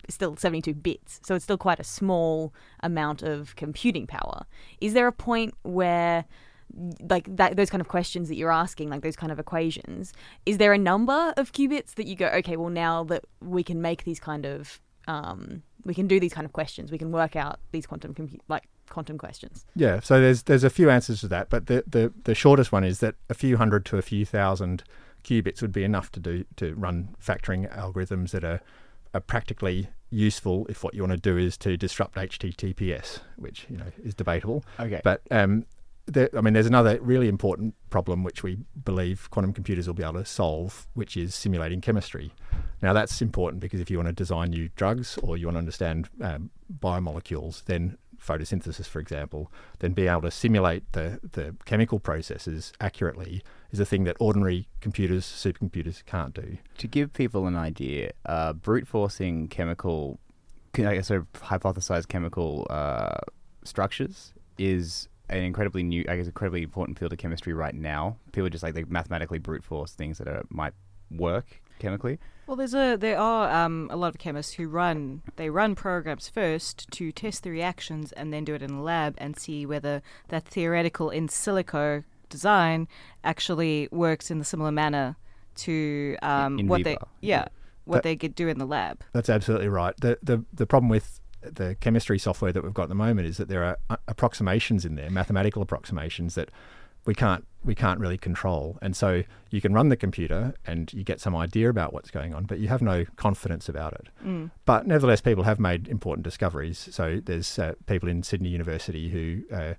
still 72 bits. So it's still quite a small amount of computing power. Is there a point where like that those kind of questions that you're asking like those kind of equations is there a number of qubits that you go okay well now that we can make these kind of um, we can do these kind of questions we can work out these quantum compu- like quantum questions Yeah, so there's there's a few answers to that, but the, the, the shortest one is that a few hundred to a few thousand qubits would be enough to do to run factoring algorithms that are, are practically useful if what you want to do is to disrupt HTTPS, which you know is debatable. Okay. But um, there, I mean, there's another really important problem which we believe quantum computers will be able to solve, which is simulating chemistry. Now, that's important because if you want to design new drugs or you want to understand um, biomolecules, then photosynthesis, for example, then being able to simulate the, the chemical processes accurately is a thing that ordinary computers, supercomputers, can't do. to give people an idea, uh, brute forcing chemical, I guess, sort of hypothesized chemical uh, structures is an incredibly new, I guess, incredibly important field of chemistry right now. People just like they mathematically brute force things that are, might work chemically. Well, there's a there are um, a lot of chemists who run they run programs first to test the reactions and then do it in the lab and see whether that theoretical in silico design actually works in the similar manner to um, in what they yeah what That- they could do in the lab. That's absolutely right. The, the the problem with the chemistry software that we've got at the moment is that there are uh, approximations in there, mathematical approximations that we can't we can't really control. And so you can run the computer and you get some idea about what's going on, but you have no confidence about it. Mm. But nevertheless, people have made important discoveries. So there's uh, people in Sydney University who uh,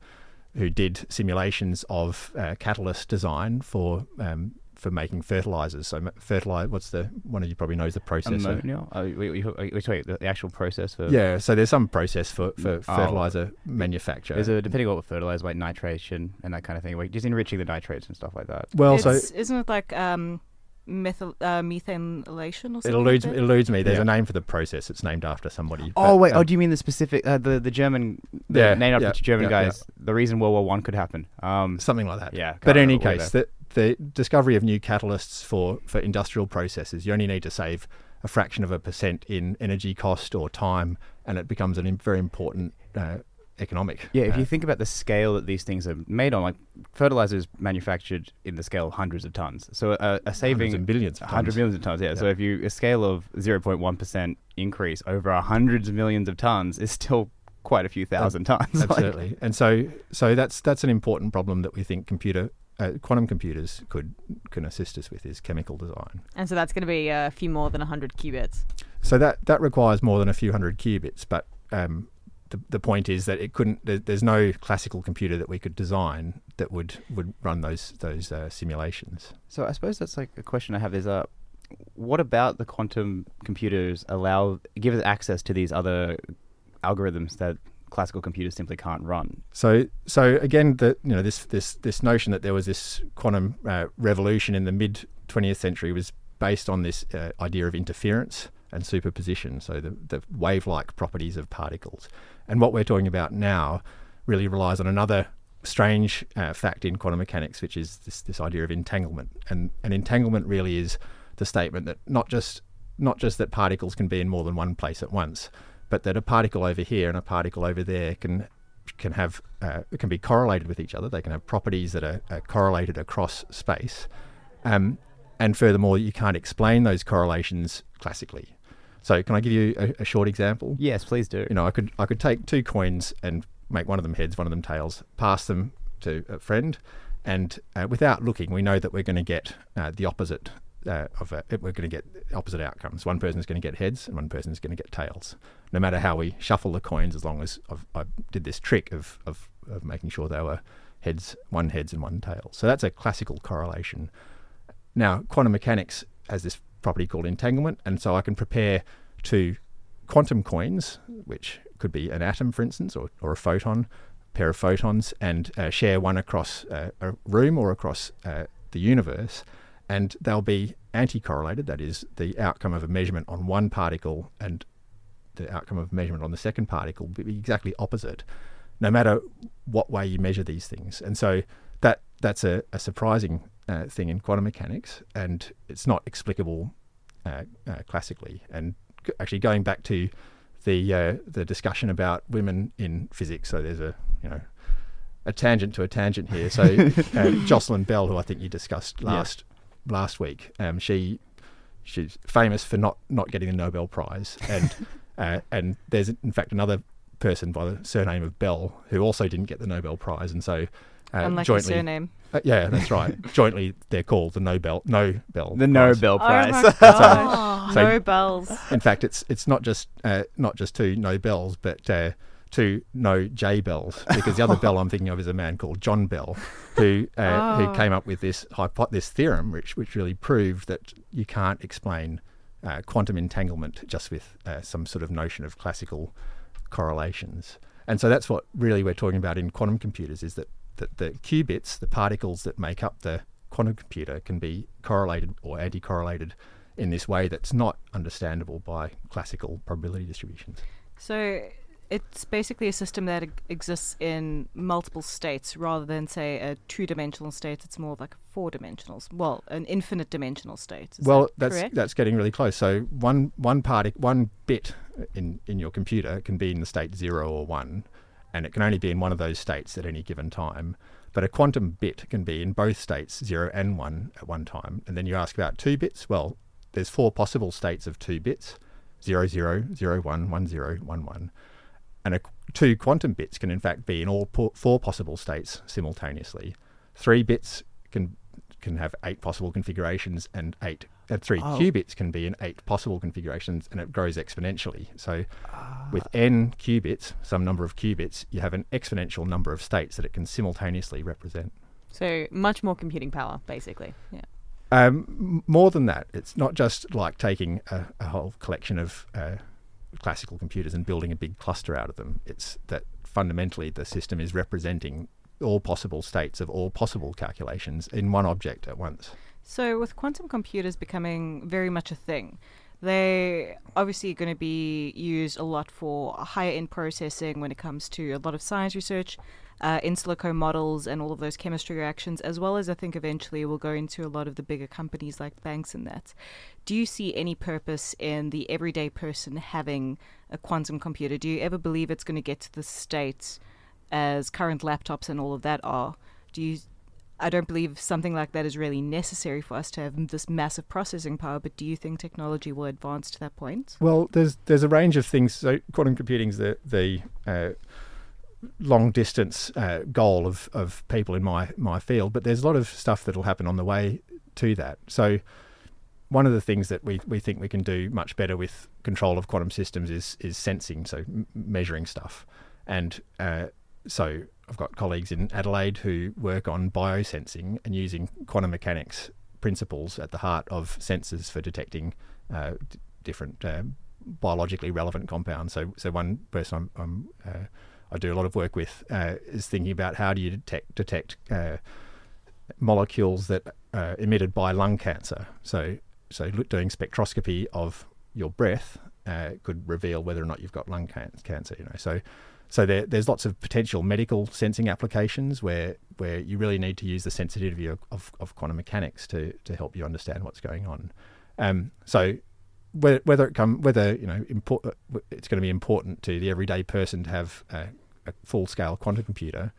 who did simulations of uh, catalyst design for um, for making fertilizers. So fertilizer, what's the one of you probably knows the process? of- Ammonia? Oh, wait, wait, wait, wait, wait, the actual process for yeah, so there's some process for, for Oh. fertilizer manufacture. There's a depending on what fertilizer, like nitration and that kind of thing, like just enriching the nitrates and stuff like that. well, so isn't it like um, methyl, uh, methanylation or something? it eludes like it eludes me. There's Yeah. a name for the process. It's named after somebody. Oh but, wait, um, oh, do you mean the specific, uh, the the German, the Yeah, named after yeah, German yeah, yeah. guys? The reason World War One could happen. Um, something like that. Yeah, But in any case, the, the discovery of new catalysts for, for industrial processes, you only need to save a fraction of a percent in energy cost or time, and it becomes a very important uh, economic. Yeah, if uh, you think about the scale that these things are made on, like fertilizer is manufactured in the scale of hundreds of tons. So a, a saving hundreds and billions, of hundred tons. millions of tons. Yeah. So if you a scale of zero point one percent increase over a hundreds of millions of tons is still quite a few thousand tons. Like, Absolutely, and so so that's that's an important problem that we think computer uh, quantum computers could can assist us with is chemical design. And so that's going to be a few more than 100 qubits. So that that requires more than a few hundred qubits, but um, the the point is that it couldn't. There, there's no classical computer that we could design that would would run those those uh, simulations. So I suppose that's like a question I have is uh, what about the quantum computers allow give us access to these other algorithms that classical computers simply can't run? So so again, the you know this this this notion that there was this quantum uh, revolution in the mid 20th century was based on this uh, idea of interference and superposition. So the the wave-like properties of particles, and what we're talking about now really relies on another strange uh, fact in quantum mechanics, which is this this idea of entanglement. And and entanglement really is the statement that not just not just that particles can be in more than one place at once, but that a particle over here and a particle over there can can have uh, can be correlated with each other. They can have properties that are, are correlated across space, um, and furthermore, you can't explain those correlations classically. So, can I give you a, a short example? Yes, please do. You know, I could I could take two coins and make one of them heads, one of them tails, pass them to a friend, and uh, without looking, we know that we're going to get uh, the opposite uh, of we're going to get opposite outcomes. One person is going to get heads, and one person is going to get tails. No matter how we shuffle the coins, as long as I've, I did this trick of, of of making sure they were heads, one heads and one tails. So that's a classical correlation. Now, quantum mechanics has this property called entanglement, and so I can prepare two quantum coins, which could be an atom, for instance, or, or a photon, a pair of photons, and uh, share one across uh, a room or across uh, the universe, and they'll be anti-correlated. That is, the outcome of a measurement on one particle and the outcome of measurement on the second particle will be exactly opposite, no matter what way you measure these things. And so that that's a, a surprising uh, thing in quantum mechanics, and it's not explicable uh, uh, classically. And actually, going back to the uh, the discussion about women in physics, so there's a you know a tangent to a tangent here. So uh, Jocelyn Bell, who I think you discussed last last week, um, she she's famous for not not getting the Nobel Prize, and uh, and there's in fact another person by the surname of Bell who also didn't get the Nobel Prize, and so Uh, Unlike jointly, your surname. Uh, yeah, that's right. jointly, they're called the Nobel Nobel. The Prize. Nobel Oh Prize. my gosh. So- no bells. In fact, it's it's not just uh, not just two Nobels, but two no J Bells, because the other Bell I'm thinking of is a man called John Bell, who uh, Oh. who came up with this hypo- this theorem, which which really proved that you can't explain uh, quantum entanglement just with uh, some sort of notion of classical correlations. And so that's what really we're talking about in quantum computers is that, that the qubits, the particles that make up the quantum computer, can be correlated or anti correlated in this way that's not understandable by classical probability distributions. So it's basically a system that exists in multiple states rather than, say, a two-dimensional state. It's more of like a four-dimensional, well, an infinite dimensional state. Is well, that that's correct? that's getting really close. So one one partic- one bit in in your computer can be in the state zero or one, and it can only be in one of those states at any given time. But a quantum bit can be in both states, zero and one, at one time. And then you ask about two bits. Well, there's four possible states of two bits: zero, zero, zero, one, one, zero, one, one. And a, two quantum bits can in fact be in all po- four possible states simultaneously. Three bits can can have eight possible configurations, and eight uh, three Oh. qubits can be in eight possible configurations, and it grows exponentially. So, with n qubits, some number of qubits, you have an exponential number of states that it can simultaneously represent. So much more computing power, basically. Yeah. Um, more than that, it's not just like taking a, a whole collection of uh, classical computers and building a big cluster out of them. It's that fundamentally the system is representing all possible states of all possible calculations in one object at once. So, with quantum computers becoming very much a thing, they obviously are going to be used a lot for higher end processing when it comes to a lot of science research, uh, in silico models, and all of those chemistry reactions, as well as I think eventually we'll go into a lot of the bigger companies like banks and that. Do you see any purpose in the everyday person having a quantum computer? Do you ever believe it's going to get to the state as current laptops and all of that are? Do you I don't believe something like that is really necessary for us to have this massive processing power. But do you think technology will advance to that point? Well, there's there's a range of things. So quantum computing is the the uh, long distance uh, goal of, of people in my my field, but there's a lot of stuff that'll happen on the way to that. So one of the things that we, we think we can do much better with control of quantum systems is is sensing, so m- measuring stuff, and uh, so I've got colleagues in Adelaide who work on biosensing and using quantum mechanics principles at the heart of sensors for detecting uh, d- different uh, biologically relevant compounds. So, so one person I'm, I'm uh, I do a lot of work with uh, is thinking about how do you detect detect uh, molecules that are emitted by lung cancer. So, so doing spectroscopy of your breath uh, could reveal whether or not you've got lung can- cancer. You know, so so there, there's lots of potential medical sensing applications where where you really need to use the sensitivity of, of, of quantum mechanics to to help you understand what's going on. Um, so whether, whether it come whether you know import, uh, it's going to be important to the everyday person to have a, a full scale quantum computer,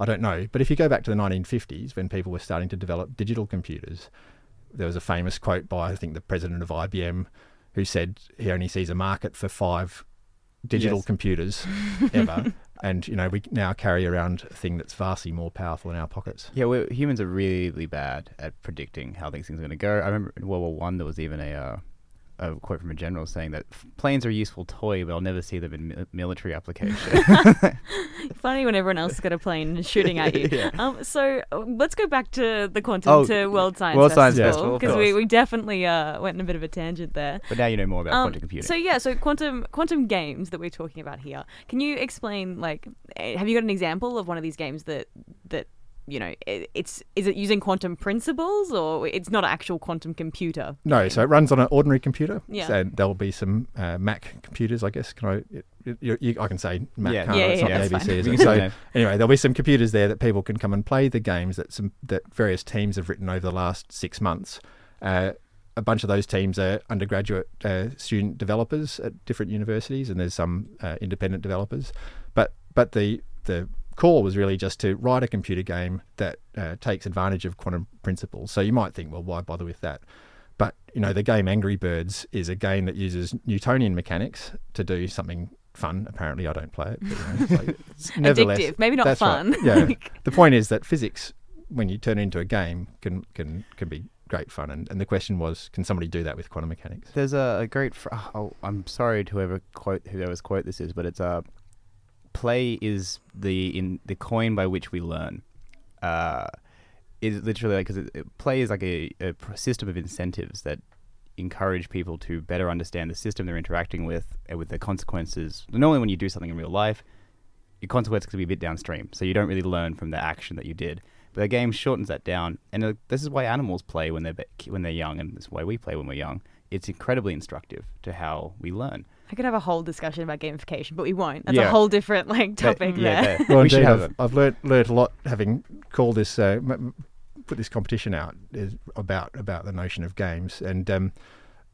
I don't know. But if you go back to the 1950s when people were starting to develop digital computers, there was a famous quote by I think the president of IBM who said he only sees a market for five digital Yes. computers ever. And you know we now carry around a thing that's vastly more powerful in our pockets. Yeah, humans are really bad at predicting how these things are going to go. I remember in World War One there was even a uh, a quote from a general saying that planes are a useful toy, but I'll never see them in mi- military application. Funny when everyone else has got a plane shooting at you. Yeah. um, so uh, let's go back to the quantum Oh, to World Science World Science Festival Festival, because we, we definitely uh, went in a bit of a tangent there. but now you know more about Um, quantum computing. So yeah, so quantum quantum games that we're talking about here. Can you explain like eh, have you got an example of one of these games that that you know it's is it using quantum principles or it's not an actual quantum computer? No, so it runs on an ordinary computer. Yeah. So there'll be some uh, Mac computers, I guess. Can I? It, it, you, I can say Mac. Yeah. can't I? Yeah, it's yeah, not that's the fine. Is it? So anyway, there'll be some computers there that people can come and play the games that some that various teams have written over the last six months. Uh, a bunch of those teams are undergraduate uh, student developers at different universities, and there's some uh, independent developers. But but the the core was really just to write a computer game that uh, takes advantage of quantum principles. So you might think, well, why bother with that? But you know, the game Angry Birds is a game that uses Newtonian mechanics to do something fun. Apparently, I don't play it. But, you know, it's like, nevertheless, Addictive, maybe not that's right. fun. Yeah. the point is that physics, when you turn it into a game, can can can be great fun. And, and the question was, can somebody do that with quantum mechanics? There's a, a great. Fr- oh, I'm sorry to whoever quote whoever's quote this is, but it's uh, play is the in the coin by which we learn. Uh, is literally like because play is like a, a system of incentives that encourage people to better understand the system they're interacting with and with the consequences. Normally, when you do something in real life, your consequences can be a bit downstream, so you don't really learn from the action that you did. But the game shortens that down, and uh, this is why animals play when they're when they're young, and this is why we play when we're young. It's incredibly instructive to how we learn. I could have a whole discussion about gamification, but we won't. That's Yeah. a whole different like That- topic yeah, there. that- Well, we should indeed, have I've, it. I've learnt, learnt a lot having called this, uh, m- m- put this competition out is about about the notion of games, and um,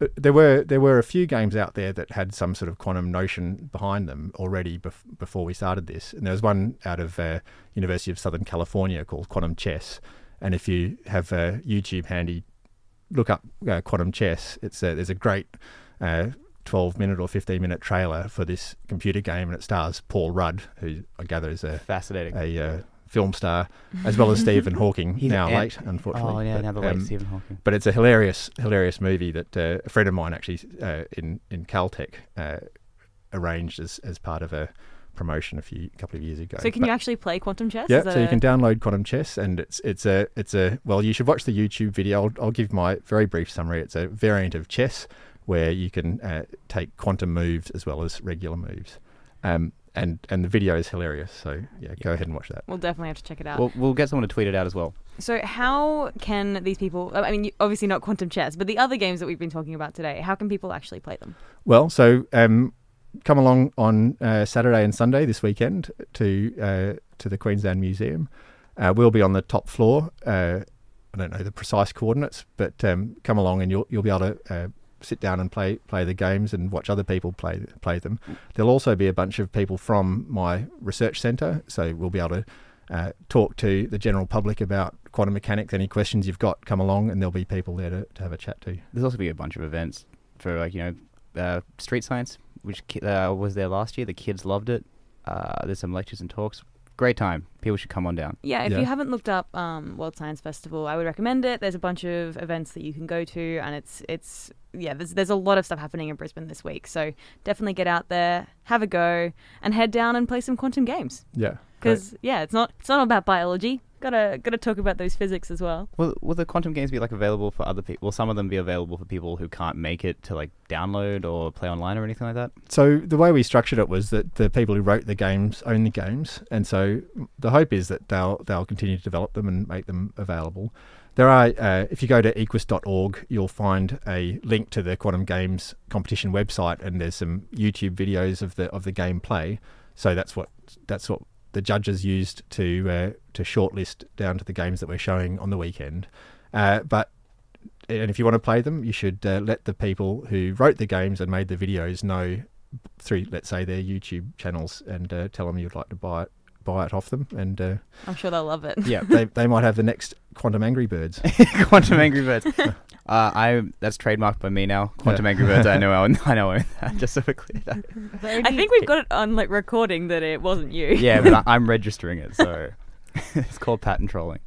uh, there were there were a few games out there that had some sort of quantum notion behind them already bef- before we started this, and there was one out of uh, University of Southern California called Quantum Chess, and if you have uh, YouTube handy, look up uh, Quantum Chess. It's a, there's a great. Uh, 12 minute or 15 minute trailer for this computer game and it stars Paul Rudd who I gather is a Fascinating. a uh, film star, as well as Stephen Hawking, He's now an- late, unfortunately. oh yeah, But, now the late um, Stephen Hawking. But it's a hilarious, hilarious movie that uh, a friend of mine actually uh, in in Caltech uh, arranged as, as part of a promotion a few couple of years ago. So can But- you actually play quantum chess? yeah, Is that so you can download Quantum Chess, and it's it's a it's a well, you should watch the YouTube video. I'll, I'll give my very brief summary. It's a variant of chess where you can uh, take quantum moves as well as regular moves, um, and and the video is hilarious. So yeah, go ahead and watch that. We'll definitely have to check it out. We'll, we'll get someone to tweet it out as well. So, how can these people? I mean, obviously not quantum chess, but the other games that we've been talking about today. How can people actually play them? Well, so um, come along on uh, Saturday and Sunday this weekend to uh, to the Queensland Museum. Uh, we'll be on the top floor. Uh, I don't know the precise coordinates, but um, come along and you'll you'll be able to uh, sit down and play play the games and watch other people play play them. There'll also be a bunch of people from my research centre, so we'll be able to. Uh, talk to the general public about quantum mechanics. Any questions you've got, come along, and there'll be people there to, to have a chat to. There's also be a bunch of events for like you know, street science, which ki- uh, was there last year. The kids loved it. Uh, there's some lectures and talks. Great time. People should come on down. Yeah, if Yeah. you haven't looked up um, World Science Festival, I would recommend it. There's a bunch of events that you can go to, and it's it's yeah, there's there's a lot of stuff happening in Brisbane this week. So definitely get out there, have a go, and head down and play some quantum games. Yeah, Because yeah, it's not it's not about biology. Gotta gotta talk about those physics as well. Will will the quantum games be like available for other people? Will some of them be available for people who can't make it to like download or play online or anything like that? So the way we structured it was that the people who wrote the games own the games, and so the hope is that they'll they'll continue to develop them and make them available. There are, uh, if you go to equs.org, you'll find a link to the Quantum Games competition website, and there's some YouTube videos of the of the gameplay. So that's what that's what the judges used to uh, to shortlist down to the games that we're showing on the weekend. Uh, but and if you want to play them, you should uh, let the people who wrote the games and made the videos know through, let's say, their YouTube channels, and uh, tell them you'd like to buy it, buy it off them, and uh, I'm sure they'll love it. Yeah, they they might have the next Quantum Angry Birds. Quantum Angry Birds. Uh, I that's trademarked by me now. Quantum Angry Birds. I know. I own, I know. I own that. Just so we're clear. That. I think we've got it on like recording that it wasn't you. Yeah, but I, I'm registering it, so it's called patent trolling.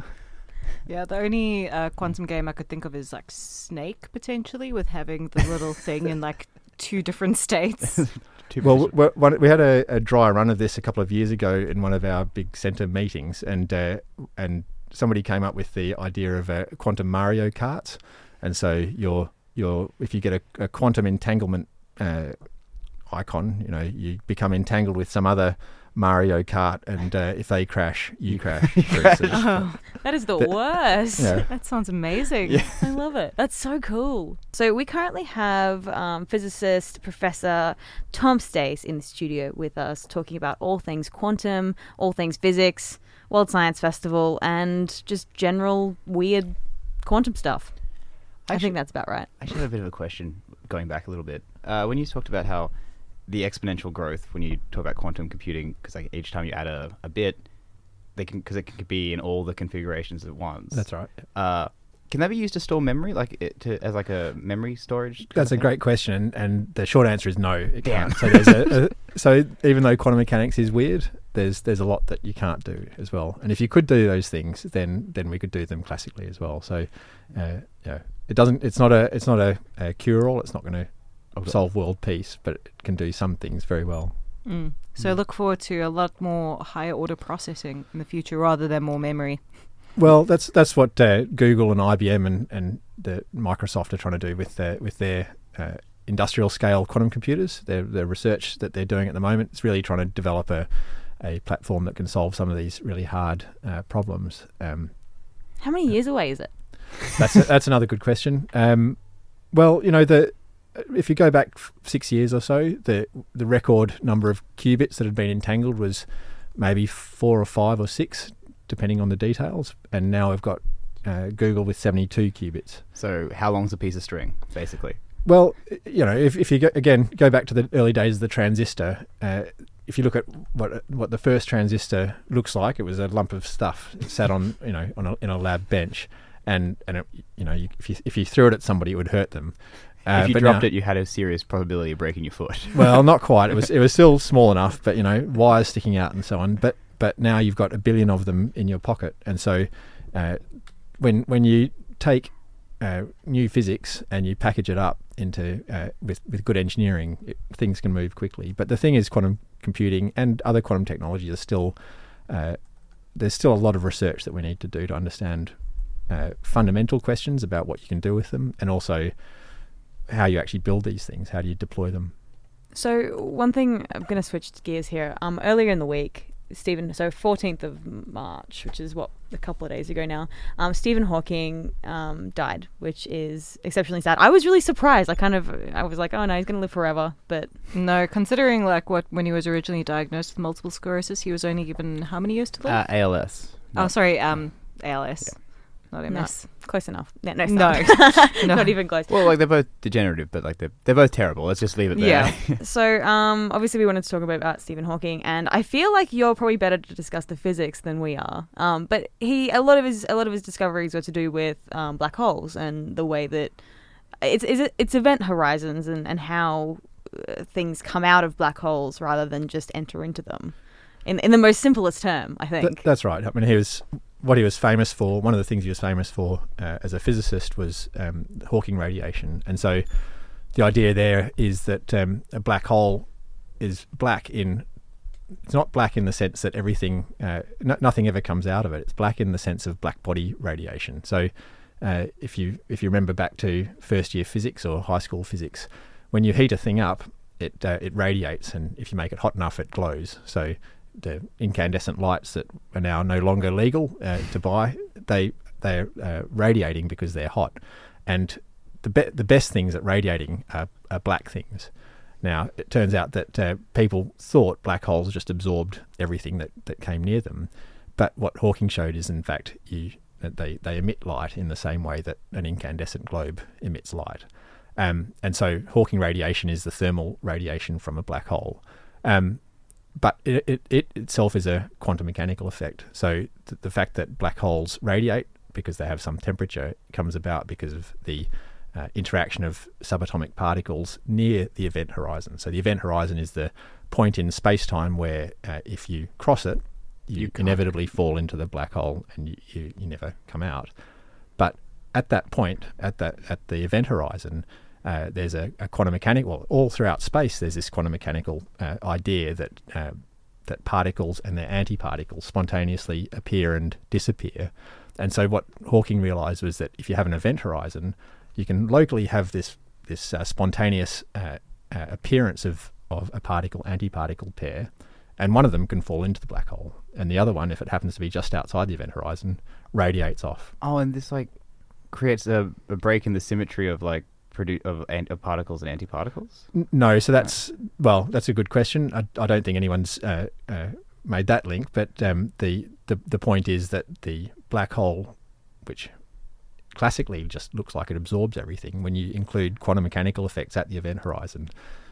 Yeah, the only uh, quantum game I could think of is like Snake potentially, with having the little thing in like two different states. Two Well, we, one, we had a, a dry run of this a couple of years ago in one of our big centre meetings, and uh, and somebody came up with the idea of a quantum Mario Karts, and so you're you're if you get a, a quantum entanglement uh, icon, you know, you become entangled with some other Mario Kart, and uh, if they crash, you crash. for oh, That is the The- worst. Yeah. that sounds amazing. Yeah. I love it. That's so cool. So we currently have um, physicist Professor Tom Stace in the studio with us, talking about all things quantum, all things physics, World Science Festival, and just general weird quantum stuff. I Actually- think that's about right. I should have a bit of a question going back a little bit. Uh, when you talked about how the exponential growth, when you talk about quantum computing, because like each time you add a, a bit, they can because it can be in all the configurations at once. That's right. Uh, can that be used to store memory, like it, to as like a memory storage? That's a thing? great question, and, and the short answer is no. It Damn. can't. So there's a, a so even though quantum mechanics is weird, there's there's a lot that you can't do as well. And if you could do those things, then then we could do them classically as well. So, uh, yeah, it doesn't. It's not a it's not a, a cure all. It's not going to solve world peace, but it can do some things very well. Mm. So look forward to a lot more higher order processing in the future rather than more memory. Well, that's that's what uh, Google and IBM and, and the Microsoft are trying to do with their with their uh, industrial scale quantum computers. Their the research that they're doing at the moment is really trying to develop a a platform that can solve some of these really hard uh, problems. Um, How many years away is it? that's that's another good question. Um, well, you know the if you go back six years or so, the the record number of qubits that had been entangled was maybe four or five or six, depending on the details. And now I've got uh, Google with seventy two qubits. So how long's a piece of string, basically? Well, you know, if, if you go, again go back to the early days of the transistor, uh, if you look at what what the first transistor looks like, it was a lump of stuff sat on you know on a, in a lab bench, and and it, you know you, if you if you threw it at somebody, it would hurt them. Uh, if you dropped now- it, you had a serious probability of breaking your foot. well, not quite. It was it was still small enough, but you know wires sticking out and so on. But but now you've got a billion of them in your pocket, and so uh, when when you take uh, new physics and you package it up into uh, with with good engineering, it, things can move quickly. But the thing is, quantum computing and other quantum technologies are still uh, there's still a lot of research that we need to do to understand uh, fundamental questions about what you can do with them, and also how you actually build these things. How do you deploy them? So one thing I'm going to switch gears here. Um, earlier in the week, Stephen. So 14th of March, which is what a couple of days ago now. Um, Stephen Hawking um, died, which is exceptionally sad. I was really surprised. I kind of I was like, oh no, he's going to live forever. But No, considering like what when he was originally diagnosed with multiple sclerosis, he was only given how many years to live? Uh, ALS. oh, sorry, um, ALS, not no, MS. close enough. Yeah, no, No. No. not even close. Well, like they're both degenerative, but like they're they're both terrible. Let's just leave it there. Yeah. So, um, obviously, we wanted to talk about, about Stephen Hawking, and I feel like you're probably better to discuss the physics than we are. Um, but he, a lot of his, a lot of his discoveries were to do with um, black holes and the way that it's it's, it's event horizons and and how uh, things come out of black holes rather than just enter into them. In in the most simplest term, I Th- think. that's right. I mean, he was what he was famous for. One of the things he was famous for uh, as a physicist was um, Hawking radiation, and so the idea there is that um, a black hole is black in. It's not black in the sense that everything, uh, no, nothing ever comes out of it. It's black in the sense of black body radiation. So, uh, if you if you remember back to first year physics or high school physics, when you heat a thing up, it uh, it radiates, and if you make it hot enough, it glows. So the incandescent lights that are now no longer legal uh, to buy, they they're uh, radiating because they're hot, and the be- the best things at radiating are, are black things. Now it turns out that uh, people thought black holes just absorbed everything that, that came near them, but what Hawking showed is in fact you that they, they emit light in the same way that an incandescent globe emits light. Um, and so Hawking radiation is the thermal radiation from a black hole. Um, but it, it, it itself is a quantum mechanical effect. So th- the fact that black holes radiate because they have some temperature comes about because of the uh, interaction of subatomic particles near the event horizon. So the event horizon is the point in space time where uh, if you cross it, you, You inevitably fall into the black hole and you, you, you never come out. But at that point, at that at the event horizon, uh, there's a, a quantum mechanical. Well, all throughout space, there's this quantum mechanical uh, idea that uh, that particles and their antiparticles spontaneously appear and disappear. And so, what Hawking realized was that if you have an event horizon, you can locally have this this uh, spontaneous uh, uh, appearance of of a particle antiparticle pair, and one of them can fall into the black hole, and the other one, if it happens to be just outside the event horizon, radiates off. Oh, and this like creates a, a break in the symmetry of like produ- of, ant- of particles and antiparticles. No, so that's well, that's a good question. I, I don't think anyone's uh, uh, made that link, but um, the, the the point is that the black hole, which classically just looks like it absorbs everything, when you include quantum mechanical effects at the event horizon,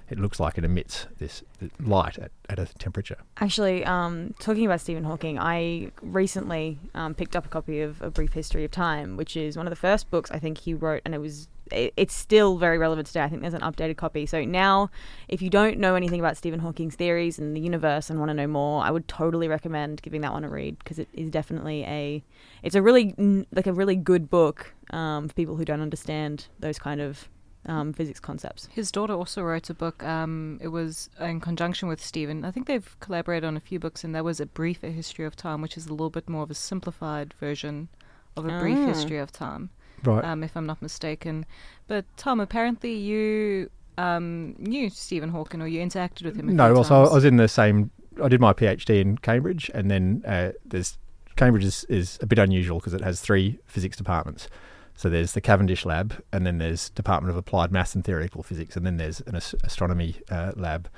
it looks like it emits this light at, at a temperature. Actually, um, talking about Stephen Hawking, I recently um, picked up a copy of A Brief History of Time, which is one of the first books I think he wrote, and it was it, it's still very relevant today. I think there's an updated copy. So now, if you don't know anything about Stephen Hawking's theories and the universe and want to know more, I would totally recommend giving that one a read because it is definitely a it's a really like a really good book um, for people who don't understand those kind of um, physics concepts. His daughter also wrote a book. Um, it was in conjunction with Stephen. I think they've collaborated on a few books, and there was a brief history of time, which is a little bit more of a simplified version of a brief Ah. history of time, Right. um, if I'm not mistaken. But Tom, apparently you um, knew Stephen Hawking, or you interacted with him. A no, well, so I was in the same. I did my PhD in Cambridge, and then uh, there's Cambridge is, is a bit unusual because it has three physics departments. So there's the Cavendish lab, and then there's Department of Applied Maths and Theoretical Physics, and then there's an as- astronomy uh, lab.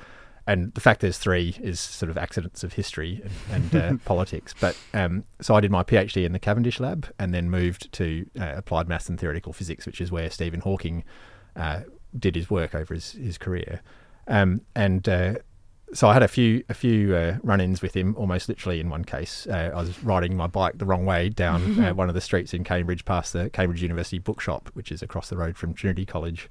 And the fact there's three is sort of accidents of history and, and uh, politics. But um, so I did my PhD in the Cavendish lab, and then moved to uh, Applied Maths and Theoretical Physics, which is where Stephen Hawking uh, did his work over his, his career. Um, and uh, so I had a few a few uh, run-ins with him, almost literally in one case. Uh, I was riding my bike the wrong way down uh, one of the streets in Cambridge, past the Cambridge University bookshop, which is across the road from Trinity College,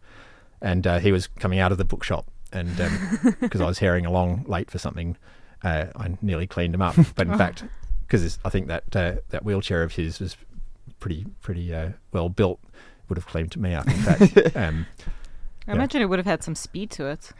and uh, he was coming out of the bookshop, and because I was herring along late for something, uh, I nearly cleaned him up. But in fact, because I think that uh, that wheelchair of his was pretty pretty uh, well built, would have cleaned me up. In fact. Um, I imagine it would have had some speed to it.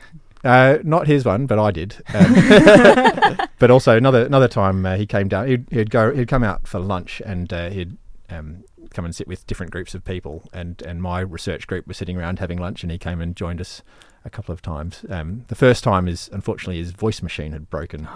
uh, not his one, but I did. Um, but also another another time uh, he came down. He'd, he'd go. He'd come out for lunch, and uh, he'd um, come and sit with different groups of people. And and my research group was sitting around having lunch, and he came and joined us a couple of times. Um, the first time is unfortunately his voice machine had broken,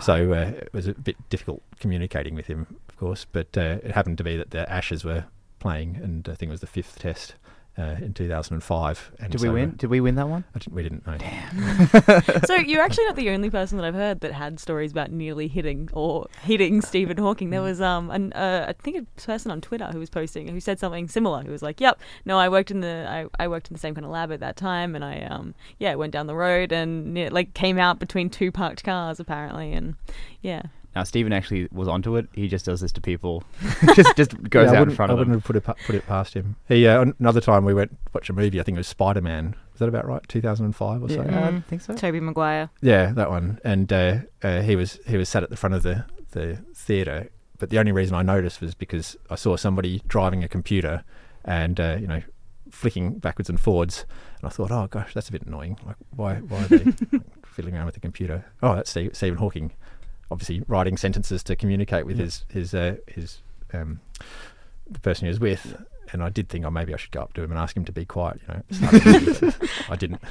so uh, it was a bit difficult communicating with him, of course. But uh, it happened to be that the Ashes were playing, and I think it was the fifth Test. Uh, in 2005, and Did we so, uh, win? Did we win that one? I didn't, we didn't know. so you're actually not the only person that I've heard that had stories about nearly hitting or hitting Stephen Hawking. There was um an uh, I think a person on Twitter who was posting who said something similar. Who was like, "Yep, no, I worked in the I, I worked in the same kind of lab at that time, and I um yeah went down the road and near, like came out between two parked cars apparently, and yeah." Now Stephen actually was onto it. He just does this to people. just just goes Yeah, out in wouldn't- front I of them. wouldn't have put it pa- put it past him. He uh, another time we went watch a movie. I think it was Spider Man. Was that about right? Two thousand and five or so. Yeah, Mm. I think so. Tobey Maguire. Yeah, that one. And uh, uh, he was he was sat at the front of the the theater. But the only reason I noticed was because I saw somebody driving a computer, and uh, you know, flicking backwards and forwards. And I thought, oh gosh, that's a bit annoying. Like, why why are they fiddling around with the computer? Oh, that's Steve, Stephen Hawking, obviously writing sentences to communicate with his his uh, his um, the person he was with. And I did think, oh, maybe I should go up to him and ask him to be quiet. You know, start the movie. I didn't.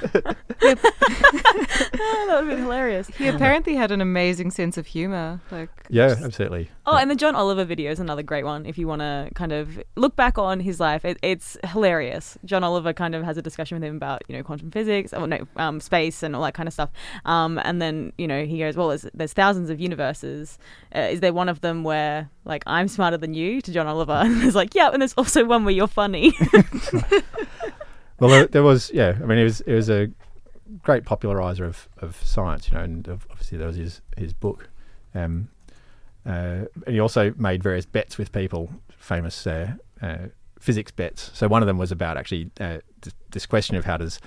that would have been hilarious. He apparently had an amazing sense of humor. Like Yeah, absolutely. Oh, and the John Oliver video is another great one. If you want to kind of look back on his life, it, it's hilarious. John Oliver kind of has a discussion with him about you know quantum physics, or no, um, space, and all that kind of stuff. Um, and then you know he goes, well, there's, there's thousands of universes. Uh, is there one of them where like I'm smarter than you? To John Oliver, and there's like, yeah, and there's also one where you're funny. Well, there, there was, yeah. I mean, it was it was a great popularizer of, of science, you know, and obviously there was his his book, um, uh, and he also made various bets with people, famous uh, uh, physics bets. So one of them was about actually uh, th- this question of how does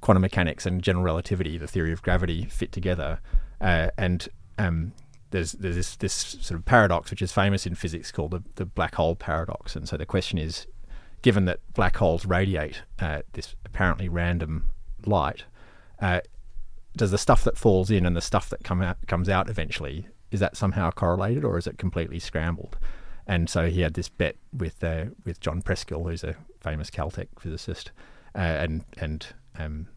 quantum mechanics and general relativity, the theory of gravity, fit together, uh, and um, there's there's this this sort of paradox which is famous in physics called the, the black hole paradox. And so the question is, given that black holes radiate uh, this apparently random light, uh, does the stuff that falls in and the stuff that come out comes out eventually is that somehow correlated or is it completely scrambled? And so he had this bet with uh, with John Preskill, who's a famous Caltech physicist, uh, and and um,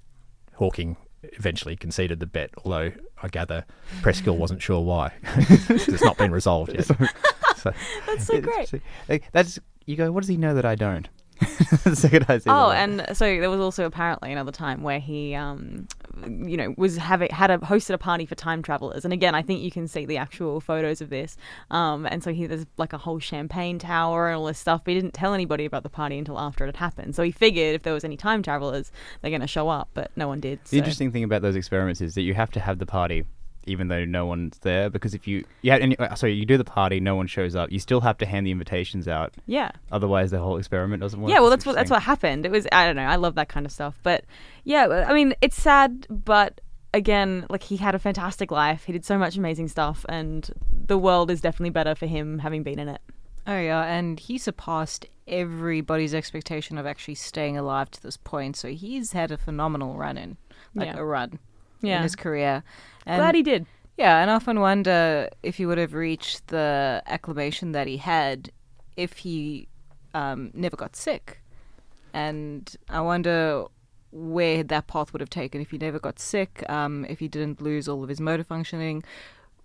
Hawking eventually conceded the bet. Although I gather Preskill wasn't sure why. it's not been resolved yet. so, That's so great. Eh, that's you go. What does he know that I don't? second highest. Oh, and so there was also apparently another time where he, um, you know, was having had a hosted a party for time travelers, and again, I think you can see the actual photos of this. Um, and so he there's like a whole champagne tower and all this stuff, but he didn't tell anybody about the party until after it had happened. So he figured if there was any time travelers, they're going to show up, but no one did. The so- interesting thing about those experiments is that you have to have the party even though no one's there because if you yeah and, uh, sorry you do the party no one shows up you still have to hand the invitations out yeah. otherwise the whole experiment doesn't work Yeah, well, that's what that's what happened. It was I don't know. I love that kind of stuff, but yeah, I mean, it's sad, but again, like he had a fantastic life. He did so much amazing stuff, and the world is definitely better for him having been in it. Oh yeah, and he surpassed everybody's expectation of actually staying alive to this point. So he's had a phenomenal run in, like Yeah. a run Yeah, in his career. And glad he did. Yeah, and I often wonder if he would have reached the acclamation that he had if he um, never got sick. And I wonder where that path would have taken if he never got sick, um, if he didn't lose all of his motor functioning.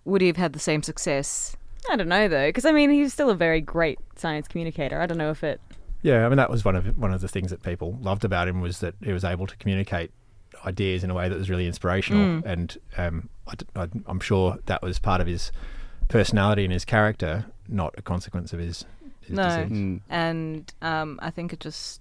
Would he have had the same success? I don't know though, because I mean, he's still a very great science communicator. I don't know if it. Yeah, I mean that was one of one of the things that people loved about him was that he was able to communicate ideas in a way that was really inspirational, and um, I, am sure that was part of his personality and his character, not a consequence of his, his No. disease. Mm. and um, I think it just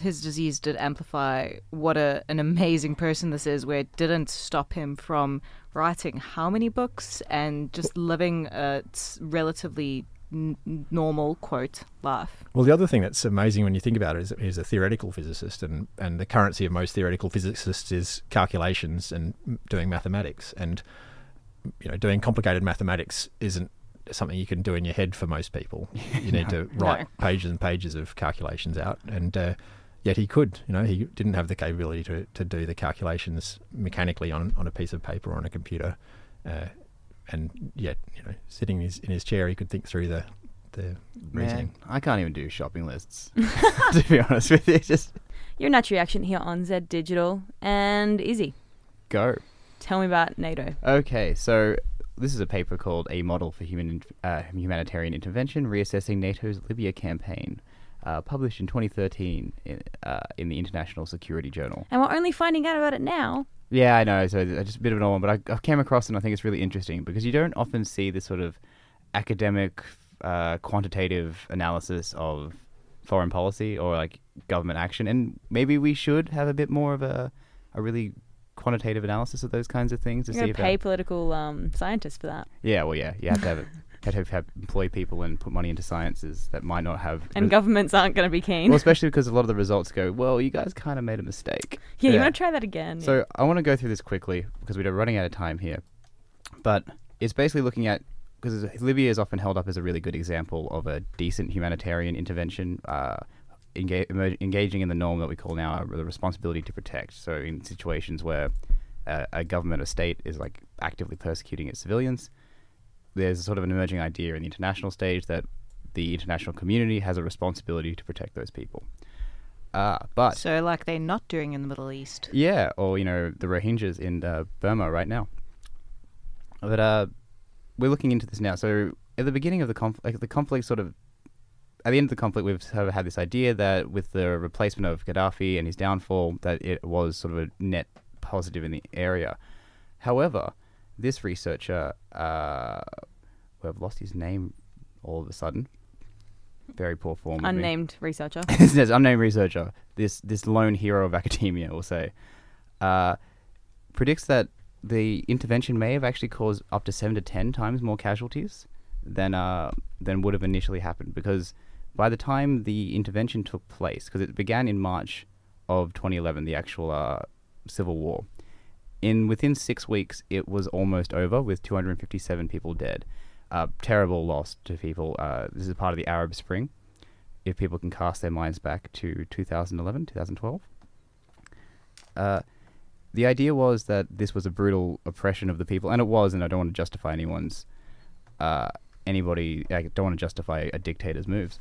his disease did amplify what a an amazing person this is. Where it didn't stop him from writing how many books and just living a relatively n- normal quote life. Well, the other thing that's amazing when you think about it is that he's a theoretical physicist, and, and the currency of most theoretical physicists is calculations and doing mathematics. And you know, doing complicated mathematics isn't something you can do in your head for most people. You need to write pages and pages of calculations out, and uh, yet he could. You know, he didn't have the capability to, to do the calculations mechanically on, on a piece of paper or on a computer. Uh, and yet, you know, sitting in his, in his chair, he could think through the the reasoning. Man, I can't even do shopping lists to be honest with you just Your natural reaction here on Z Digital and Izzy. go Tell me about NATO. Okay, so this is a paper called "A Model for Human uh, Humanitarian Intervention: Reassessing NATO's Libya Campaign," uh, published in 2013 in, uh, in the International Security Journal. And we're only finding out about it now. Yeah, I know. So it's just a bit of an old one, but I, I came across it and I think it's really interesting because you don't often see this sort of academic, uh, quantitative analysis of foreign policy or like government action, and maybe we should have a bit more of a a really quantitative analysis of those kinds of things to You're see if our- pay political um, scientists for that. Yeah, well, yeah, you have to have Have to have employ people and put money into sciences that might not have. And governments aren't going to be keen. well, especially because a lot of the results go, well, you guys kind of made a mistake. yeah, you want to try that again. So I want to go through this quickly because we're running out of time here. But it's basically looking at because Libya is often held up as a really good example of a decent humanitarian intervention, uh, engaging in the norm that we call now the responsibility to protect. So in situations where uh, a government or state is like actively persecuting its civilians, there's sort of an emerging idea in the international stage that the international community has a responsibility to protect those people. Uh, but So, like they're not doing in the Middle East. yeah, or you know the Rohingyas in uh, Burma right now. But uh, we're looking into this now. So at the beginning of the conflict, like the conflict sort of at the end of the conflict, we've sort of had this idea that with the replacement of Gaddafi and his downfall, that it was sort of a net positive in the area. However, this researcher, uh, who I've lost his name all of a sudden, very poor form. Unnamed researcher. this unnamed researcher, this this lone hero of academia, will say, uh, predicts that the intervention may have actually caused up to seven to ten times more casualties than uh, than would have initially happened because by the time the intervention took place, because it began in March of 2011, the actual uh, civil war, in within six weeks it was almost over with 257 people dead. Uh, terrible loss to people. Uh, this is part of the Arab Spring if people can cast their minds back to 2011, 2012. Uh, the idea was that this was a brutal oppression of the people, and it was, and I don't want to justify anyone's, uh, anybody, I don't want to justify a dictator's moves.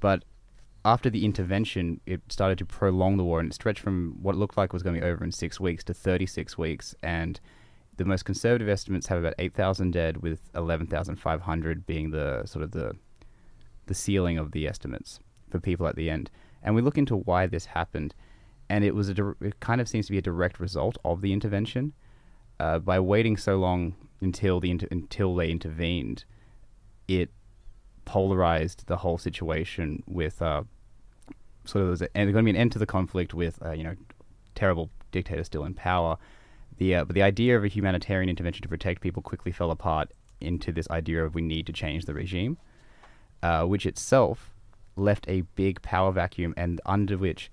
But after the intervention, it started to prolong the war, and it stretched from what looked like was going to be over in six weeks to 36 weeks, and the most conservative estimates have about 8,000 dead, with 11,500 being the sort of the the ceiling of the estimates for people at the end. And we look into why this happened, and it was a it kind of seems to be a direct result of the intervention. Uh, by waiting so long until the inter- until they intervened, it polarized the whole situation with uh, sort of there's going to be an end to the conflict with uh, you know terrible dictator still in power. The uh, but the idea of a humanitarian intervention to protect people quickly fell apart into this idea of we need to change the regime, uh, which itself left a big power vacuum and under which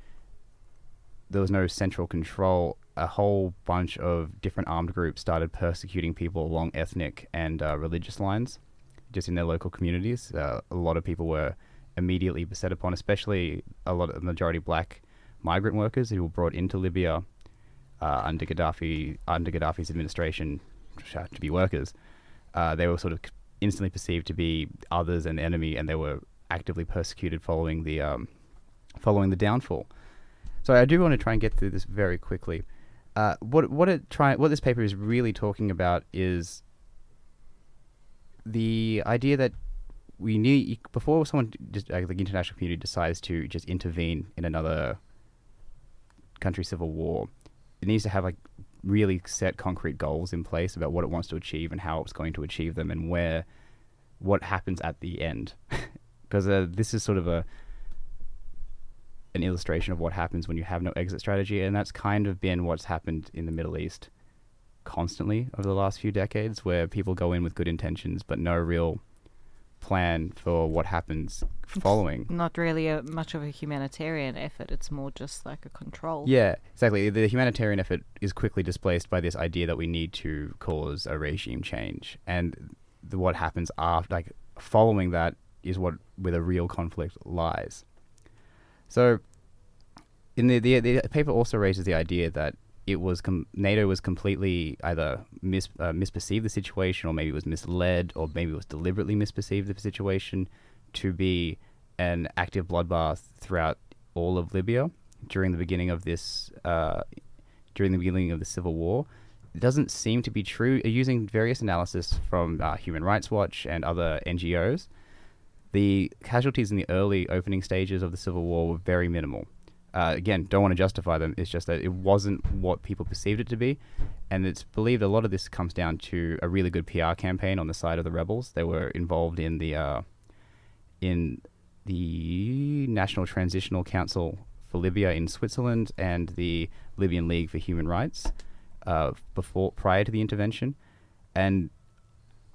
there was no central control. A whole bunch of different armed groups started persecuting people along ethnic and uh, religious lines, just in their local communities. Uh, a lot of people were immediately beset upon, especially a lot of the majority black migrant workers who were brought into Libya uh, under Gaddafi under Gaddafi's administration to be workers. Uh, they were sort of instantly perceived to be others and enemy, and they were actively persecuted following the um, following the downfall. So I do want to try and get through this very quickly. Uh, what what it try what this paper is really talking about is the idea that we need before someone uh, the international community decides to just intervene in another country civil war, it needs to have like really set concrete goals in place about what it wants to achieve and how it's going to achieve them and where what happens at the end. Because uh, this is sort of a an illustration of what happens when you have no exit strategy, and that's kind of been what's happened in the Middle East constantly over the last few decades, where people go in with good intentions but no real plan for what happens following. Not really a, much of a humanitarian effort. It's more just like a control. Yeah, exactly. The humanitarian effort is quickly displaced by this idea that we need to cause a regime change, and the, what happens after, like following that, is what where the real conflict lies. So, in the, the the paper also raises the idea that it was com- NATO was completely either mis- uh, misperceived the situation, or maybe it was misled, or maybe it was deliberately misperceived the situation to be an active bloodbath throughout all of Libya during the beginning of this uh, during the beginning of the civil war. It doesn't seem to be true. Using various analysis from uh, Human Rights Watch and other NGOs, the casualties in the early opening stages of the civil war were very minimal. Uh, again, don't want to justify them. It's just that it wasn't what people perceived it to be, and it's believed a lot of this comes down to a really good PR campaign on the side of the rebels. They were involved in the uh, in the National Transitional Council for Libya in Switzerland and the Libyan League for Human Rights uh, before prior to the intervention, and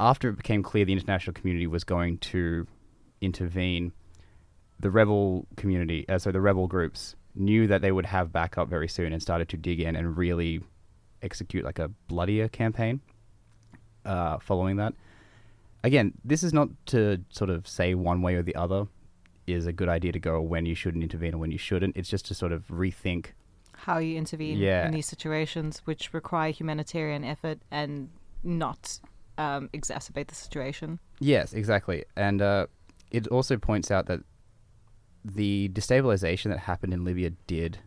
after it became clear the international community was going to intervene, the rebel community, uh, so the rebel groups, knew that they would have backup very soon and started to dig in and really execute like a bloodier campaign uh, following that. Again, this is not to sort of say one way or the other is a good idea to go when you shouldn't intervene or when you shouldn't. It's just to sort of rethink How you intervene Yeah. in these situations, which require humanitarian effort and not um, exacerbate the situation. Yes, exactly. And uh, it also points out that the destabilization that happened in Libya did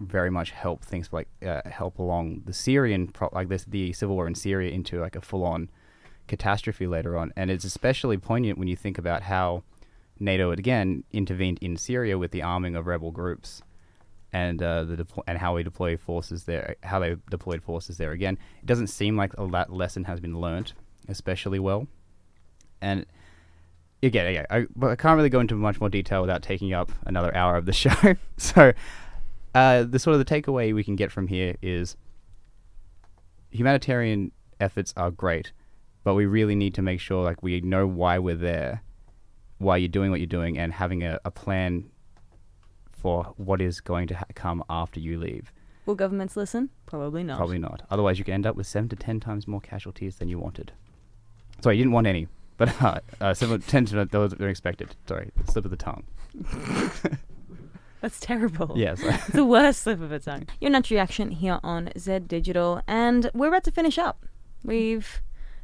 very much help things like uh, help along the Syrian pro- like this the civil war in Syria into like a full on catastrophe later on. And it's especially poignant when you think about how NATO again intervened in Syria with the arming of rebel groups and uh, the deplo- and how we deploy forces there, how they deployed forces there again. It doesn't seem like that lesson has been learnt especially well, and again, yeah, I, but I can't really go into much more detail without taking up another hour of the show. so, uh, the sort of the takeaway we can get from here is humanitarian efforts are great, but we really need to make sure like we know why we're there, why you're doing what you're doing, and having a, a plan for what is going to ha- come after you leave. Will governments listen? Probably not. Probably not. Otherwise, you could end up with seven to ten times more casualties than you wanted. Sorry, you didn't want any, but uh, uh, seven, ten to those were expected. Sorry, slip of the tongue. That's terrible. Yes. It's the worst slip of a tongue. Your nut reaction here on Z Digital, and we're about to finish up. We've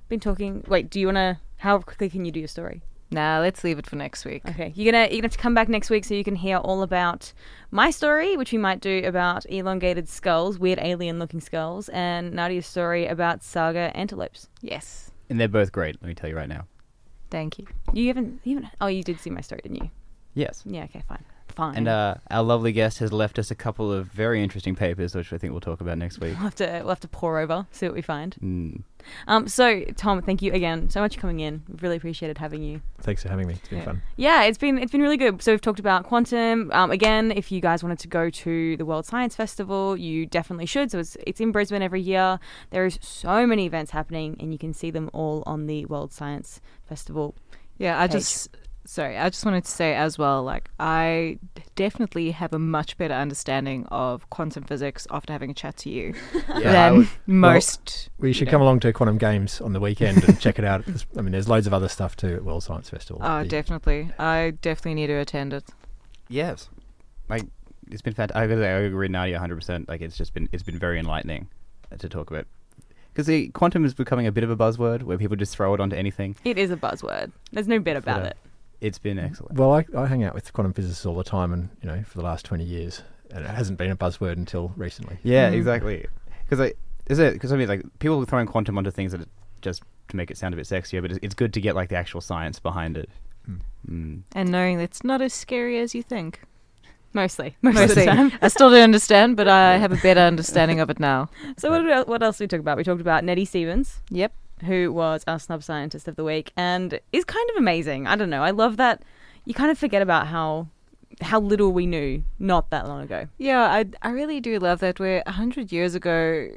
been talking. Wait, do you want to? How quickly can you do your story? Nah, let's leave it for next week. Okay, you're gonna you're gonna have to come back next week so you can hear all about my story, which we might do about elongated skulls, weird alien-looking skulls, and Nadia's story about saiga antelopes. Yes. and they're both great. Let me tell you right now. Thank you. You haven't, you haven't. Oh, you did see my story, didn't you? Yes. Yeah. Okay, fine. Fine. And uh, our lovely guest has left us a couple of very interesting papers, which I think we'll talk about next week. we'll have to we'll have to pour over, see what we find. Mm. Um, so Tom, thank you again so much for coming in. We've really appreciated having you. Thanks for having me. It's been Yeah. fun. Yeah, it's been it's been really good. So we've talked about quantum. Um, again, if you guys wanted to go to the World Science Festival, you definitely should. So it's it's in Brisbane every year. There's so many events happening, and you can see them all on the World Science Festival. Yeah, I page. just sorry, I just wanted to say as well, like I definitely have a much better understanding of quantum physics after having a chat to you Yeah, than would- most. We should you come along to Quantum Games on the weekend and check it out. I mean, there's loads of other stuff too at World Science Festival. Oh, The- definitely. I definitely need to attend it. Yes, like it's been fantastic. I gotta say, I agree, Nadia, 100. percent Like it's just been it's been very enlightening uh, to talk about because the quantum is becoming a bit of a buzzword where people just throw it onto anything. It is a buzzword. There's no bit about uh, it. It's been excellent. Well, I, I hang out with quantum physicists all the time, and you know, for the last 20 years, and it hasn't been a buzzword until recently. Yeah, Mm. exactly. Because I is it because I mean like people are throwing quantum onto things that are just to make it sound a bit sexier, but it's, it's good to get like the actual science behind it. Mm. Mm. And knowing that it's not as scary as you think. Mostly, most Mostly. I still don't understand, but I have a better understanding of it now. So what what else did we talk about? We talked about Nettie Stevens. Yep. Who was our snub scientist of the week and is kind of amazing. I don't know. I love that you kind of forget about how how little we knew not that long ago. Yeah, I, I really do love that. Where a hundred years ago,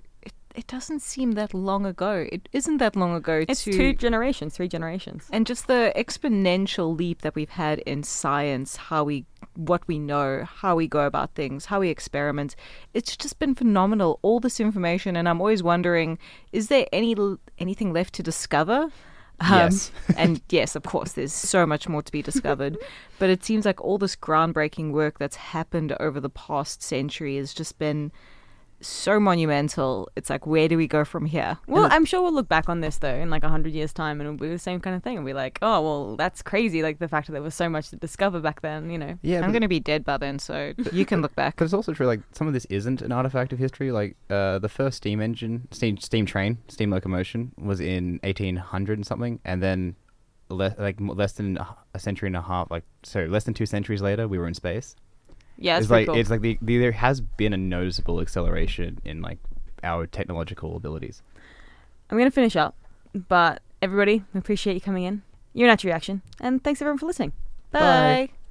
it, it doesn't seem that long ago. It isn't that long ago. It's to, two generations, three generations. and just the exponential leap that we've had in science, how we, what we know, how we go about things, how we experiment. It's just been phenomenal. All this information, and I'm always wondering, is there any anything left to discover? Um, Yes. and yes, of course, there's so much more to be discovered. but it seems like all this groundbreaking work that's happened over the past century has just been so monumental. It's like, where do we go from here? Well, I'm sure we'll look back on this though in like a hundred years' time, and it'll be the same kind of thing. And be like, oh, well, that's crazy. Like the fact that there was so much to discover back then. You know. Yeah, I'm but- going to be dead by then, so you can look back. But it's also true, like some of this isn't an artifact of history. Like uh, the first steam engine, steam steam train, steam locomotion was in 1800 and something, and then le- like less than a century and a half, like sorry, less than two centuries later, we were in space. Yeah, it's, it's like cool. it's like the, the, there has been a noticeable acceleration in like our technological abilities. I'm gonna finish up, but everybody, we appreciate you coming in. You're Natural Reaction, and thanks everyone for listening. Bye.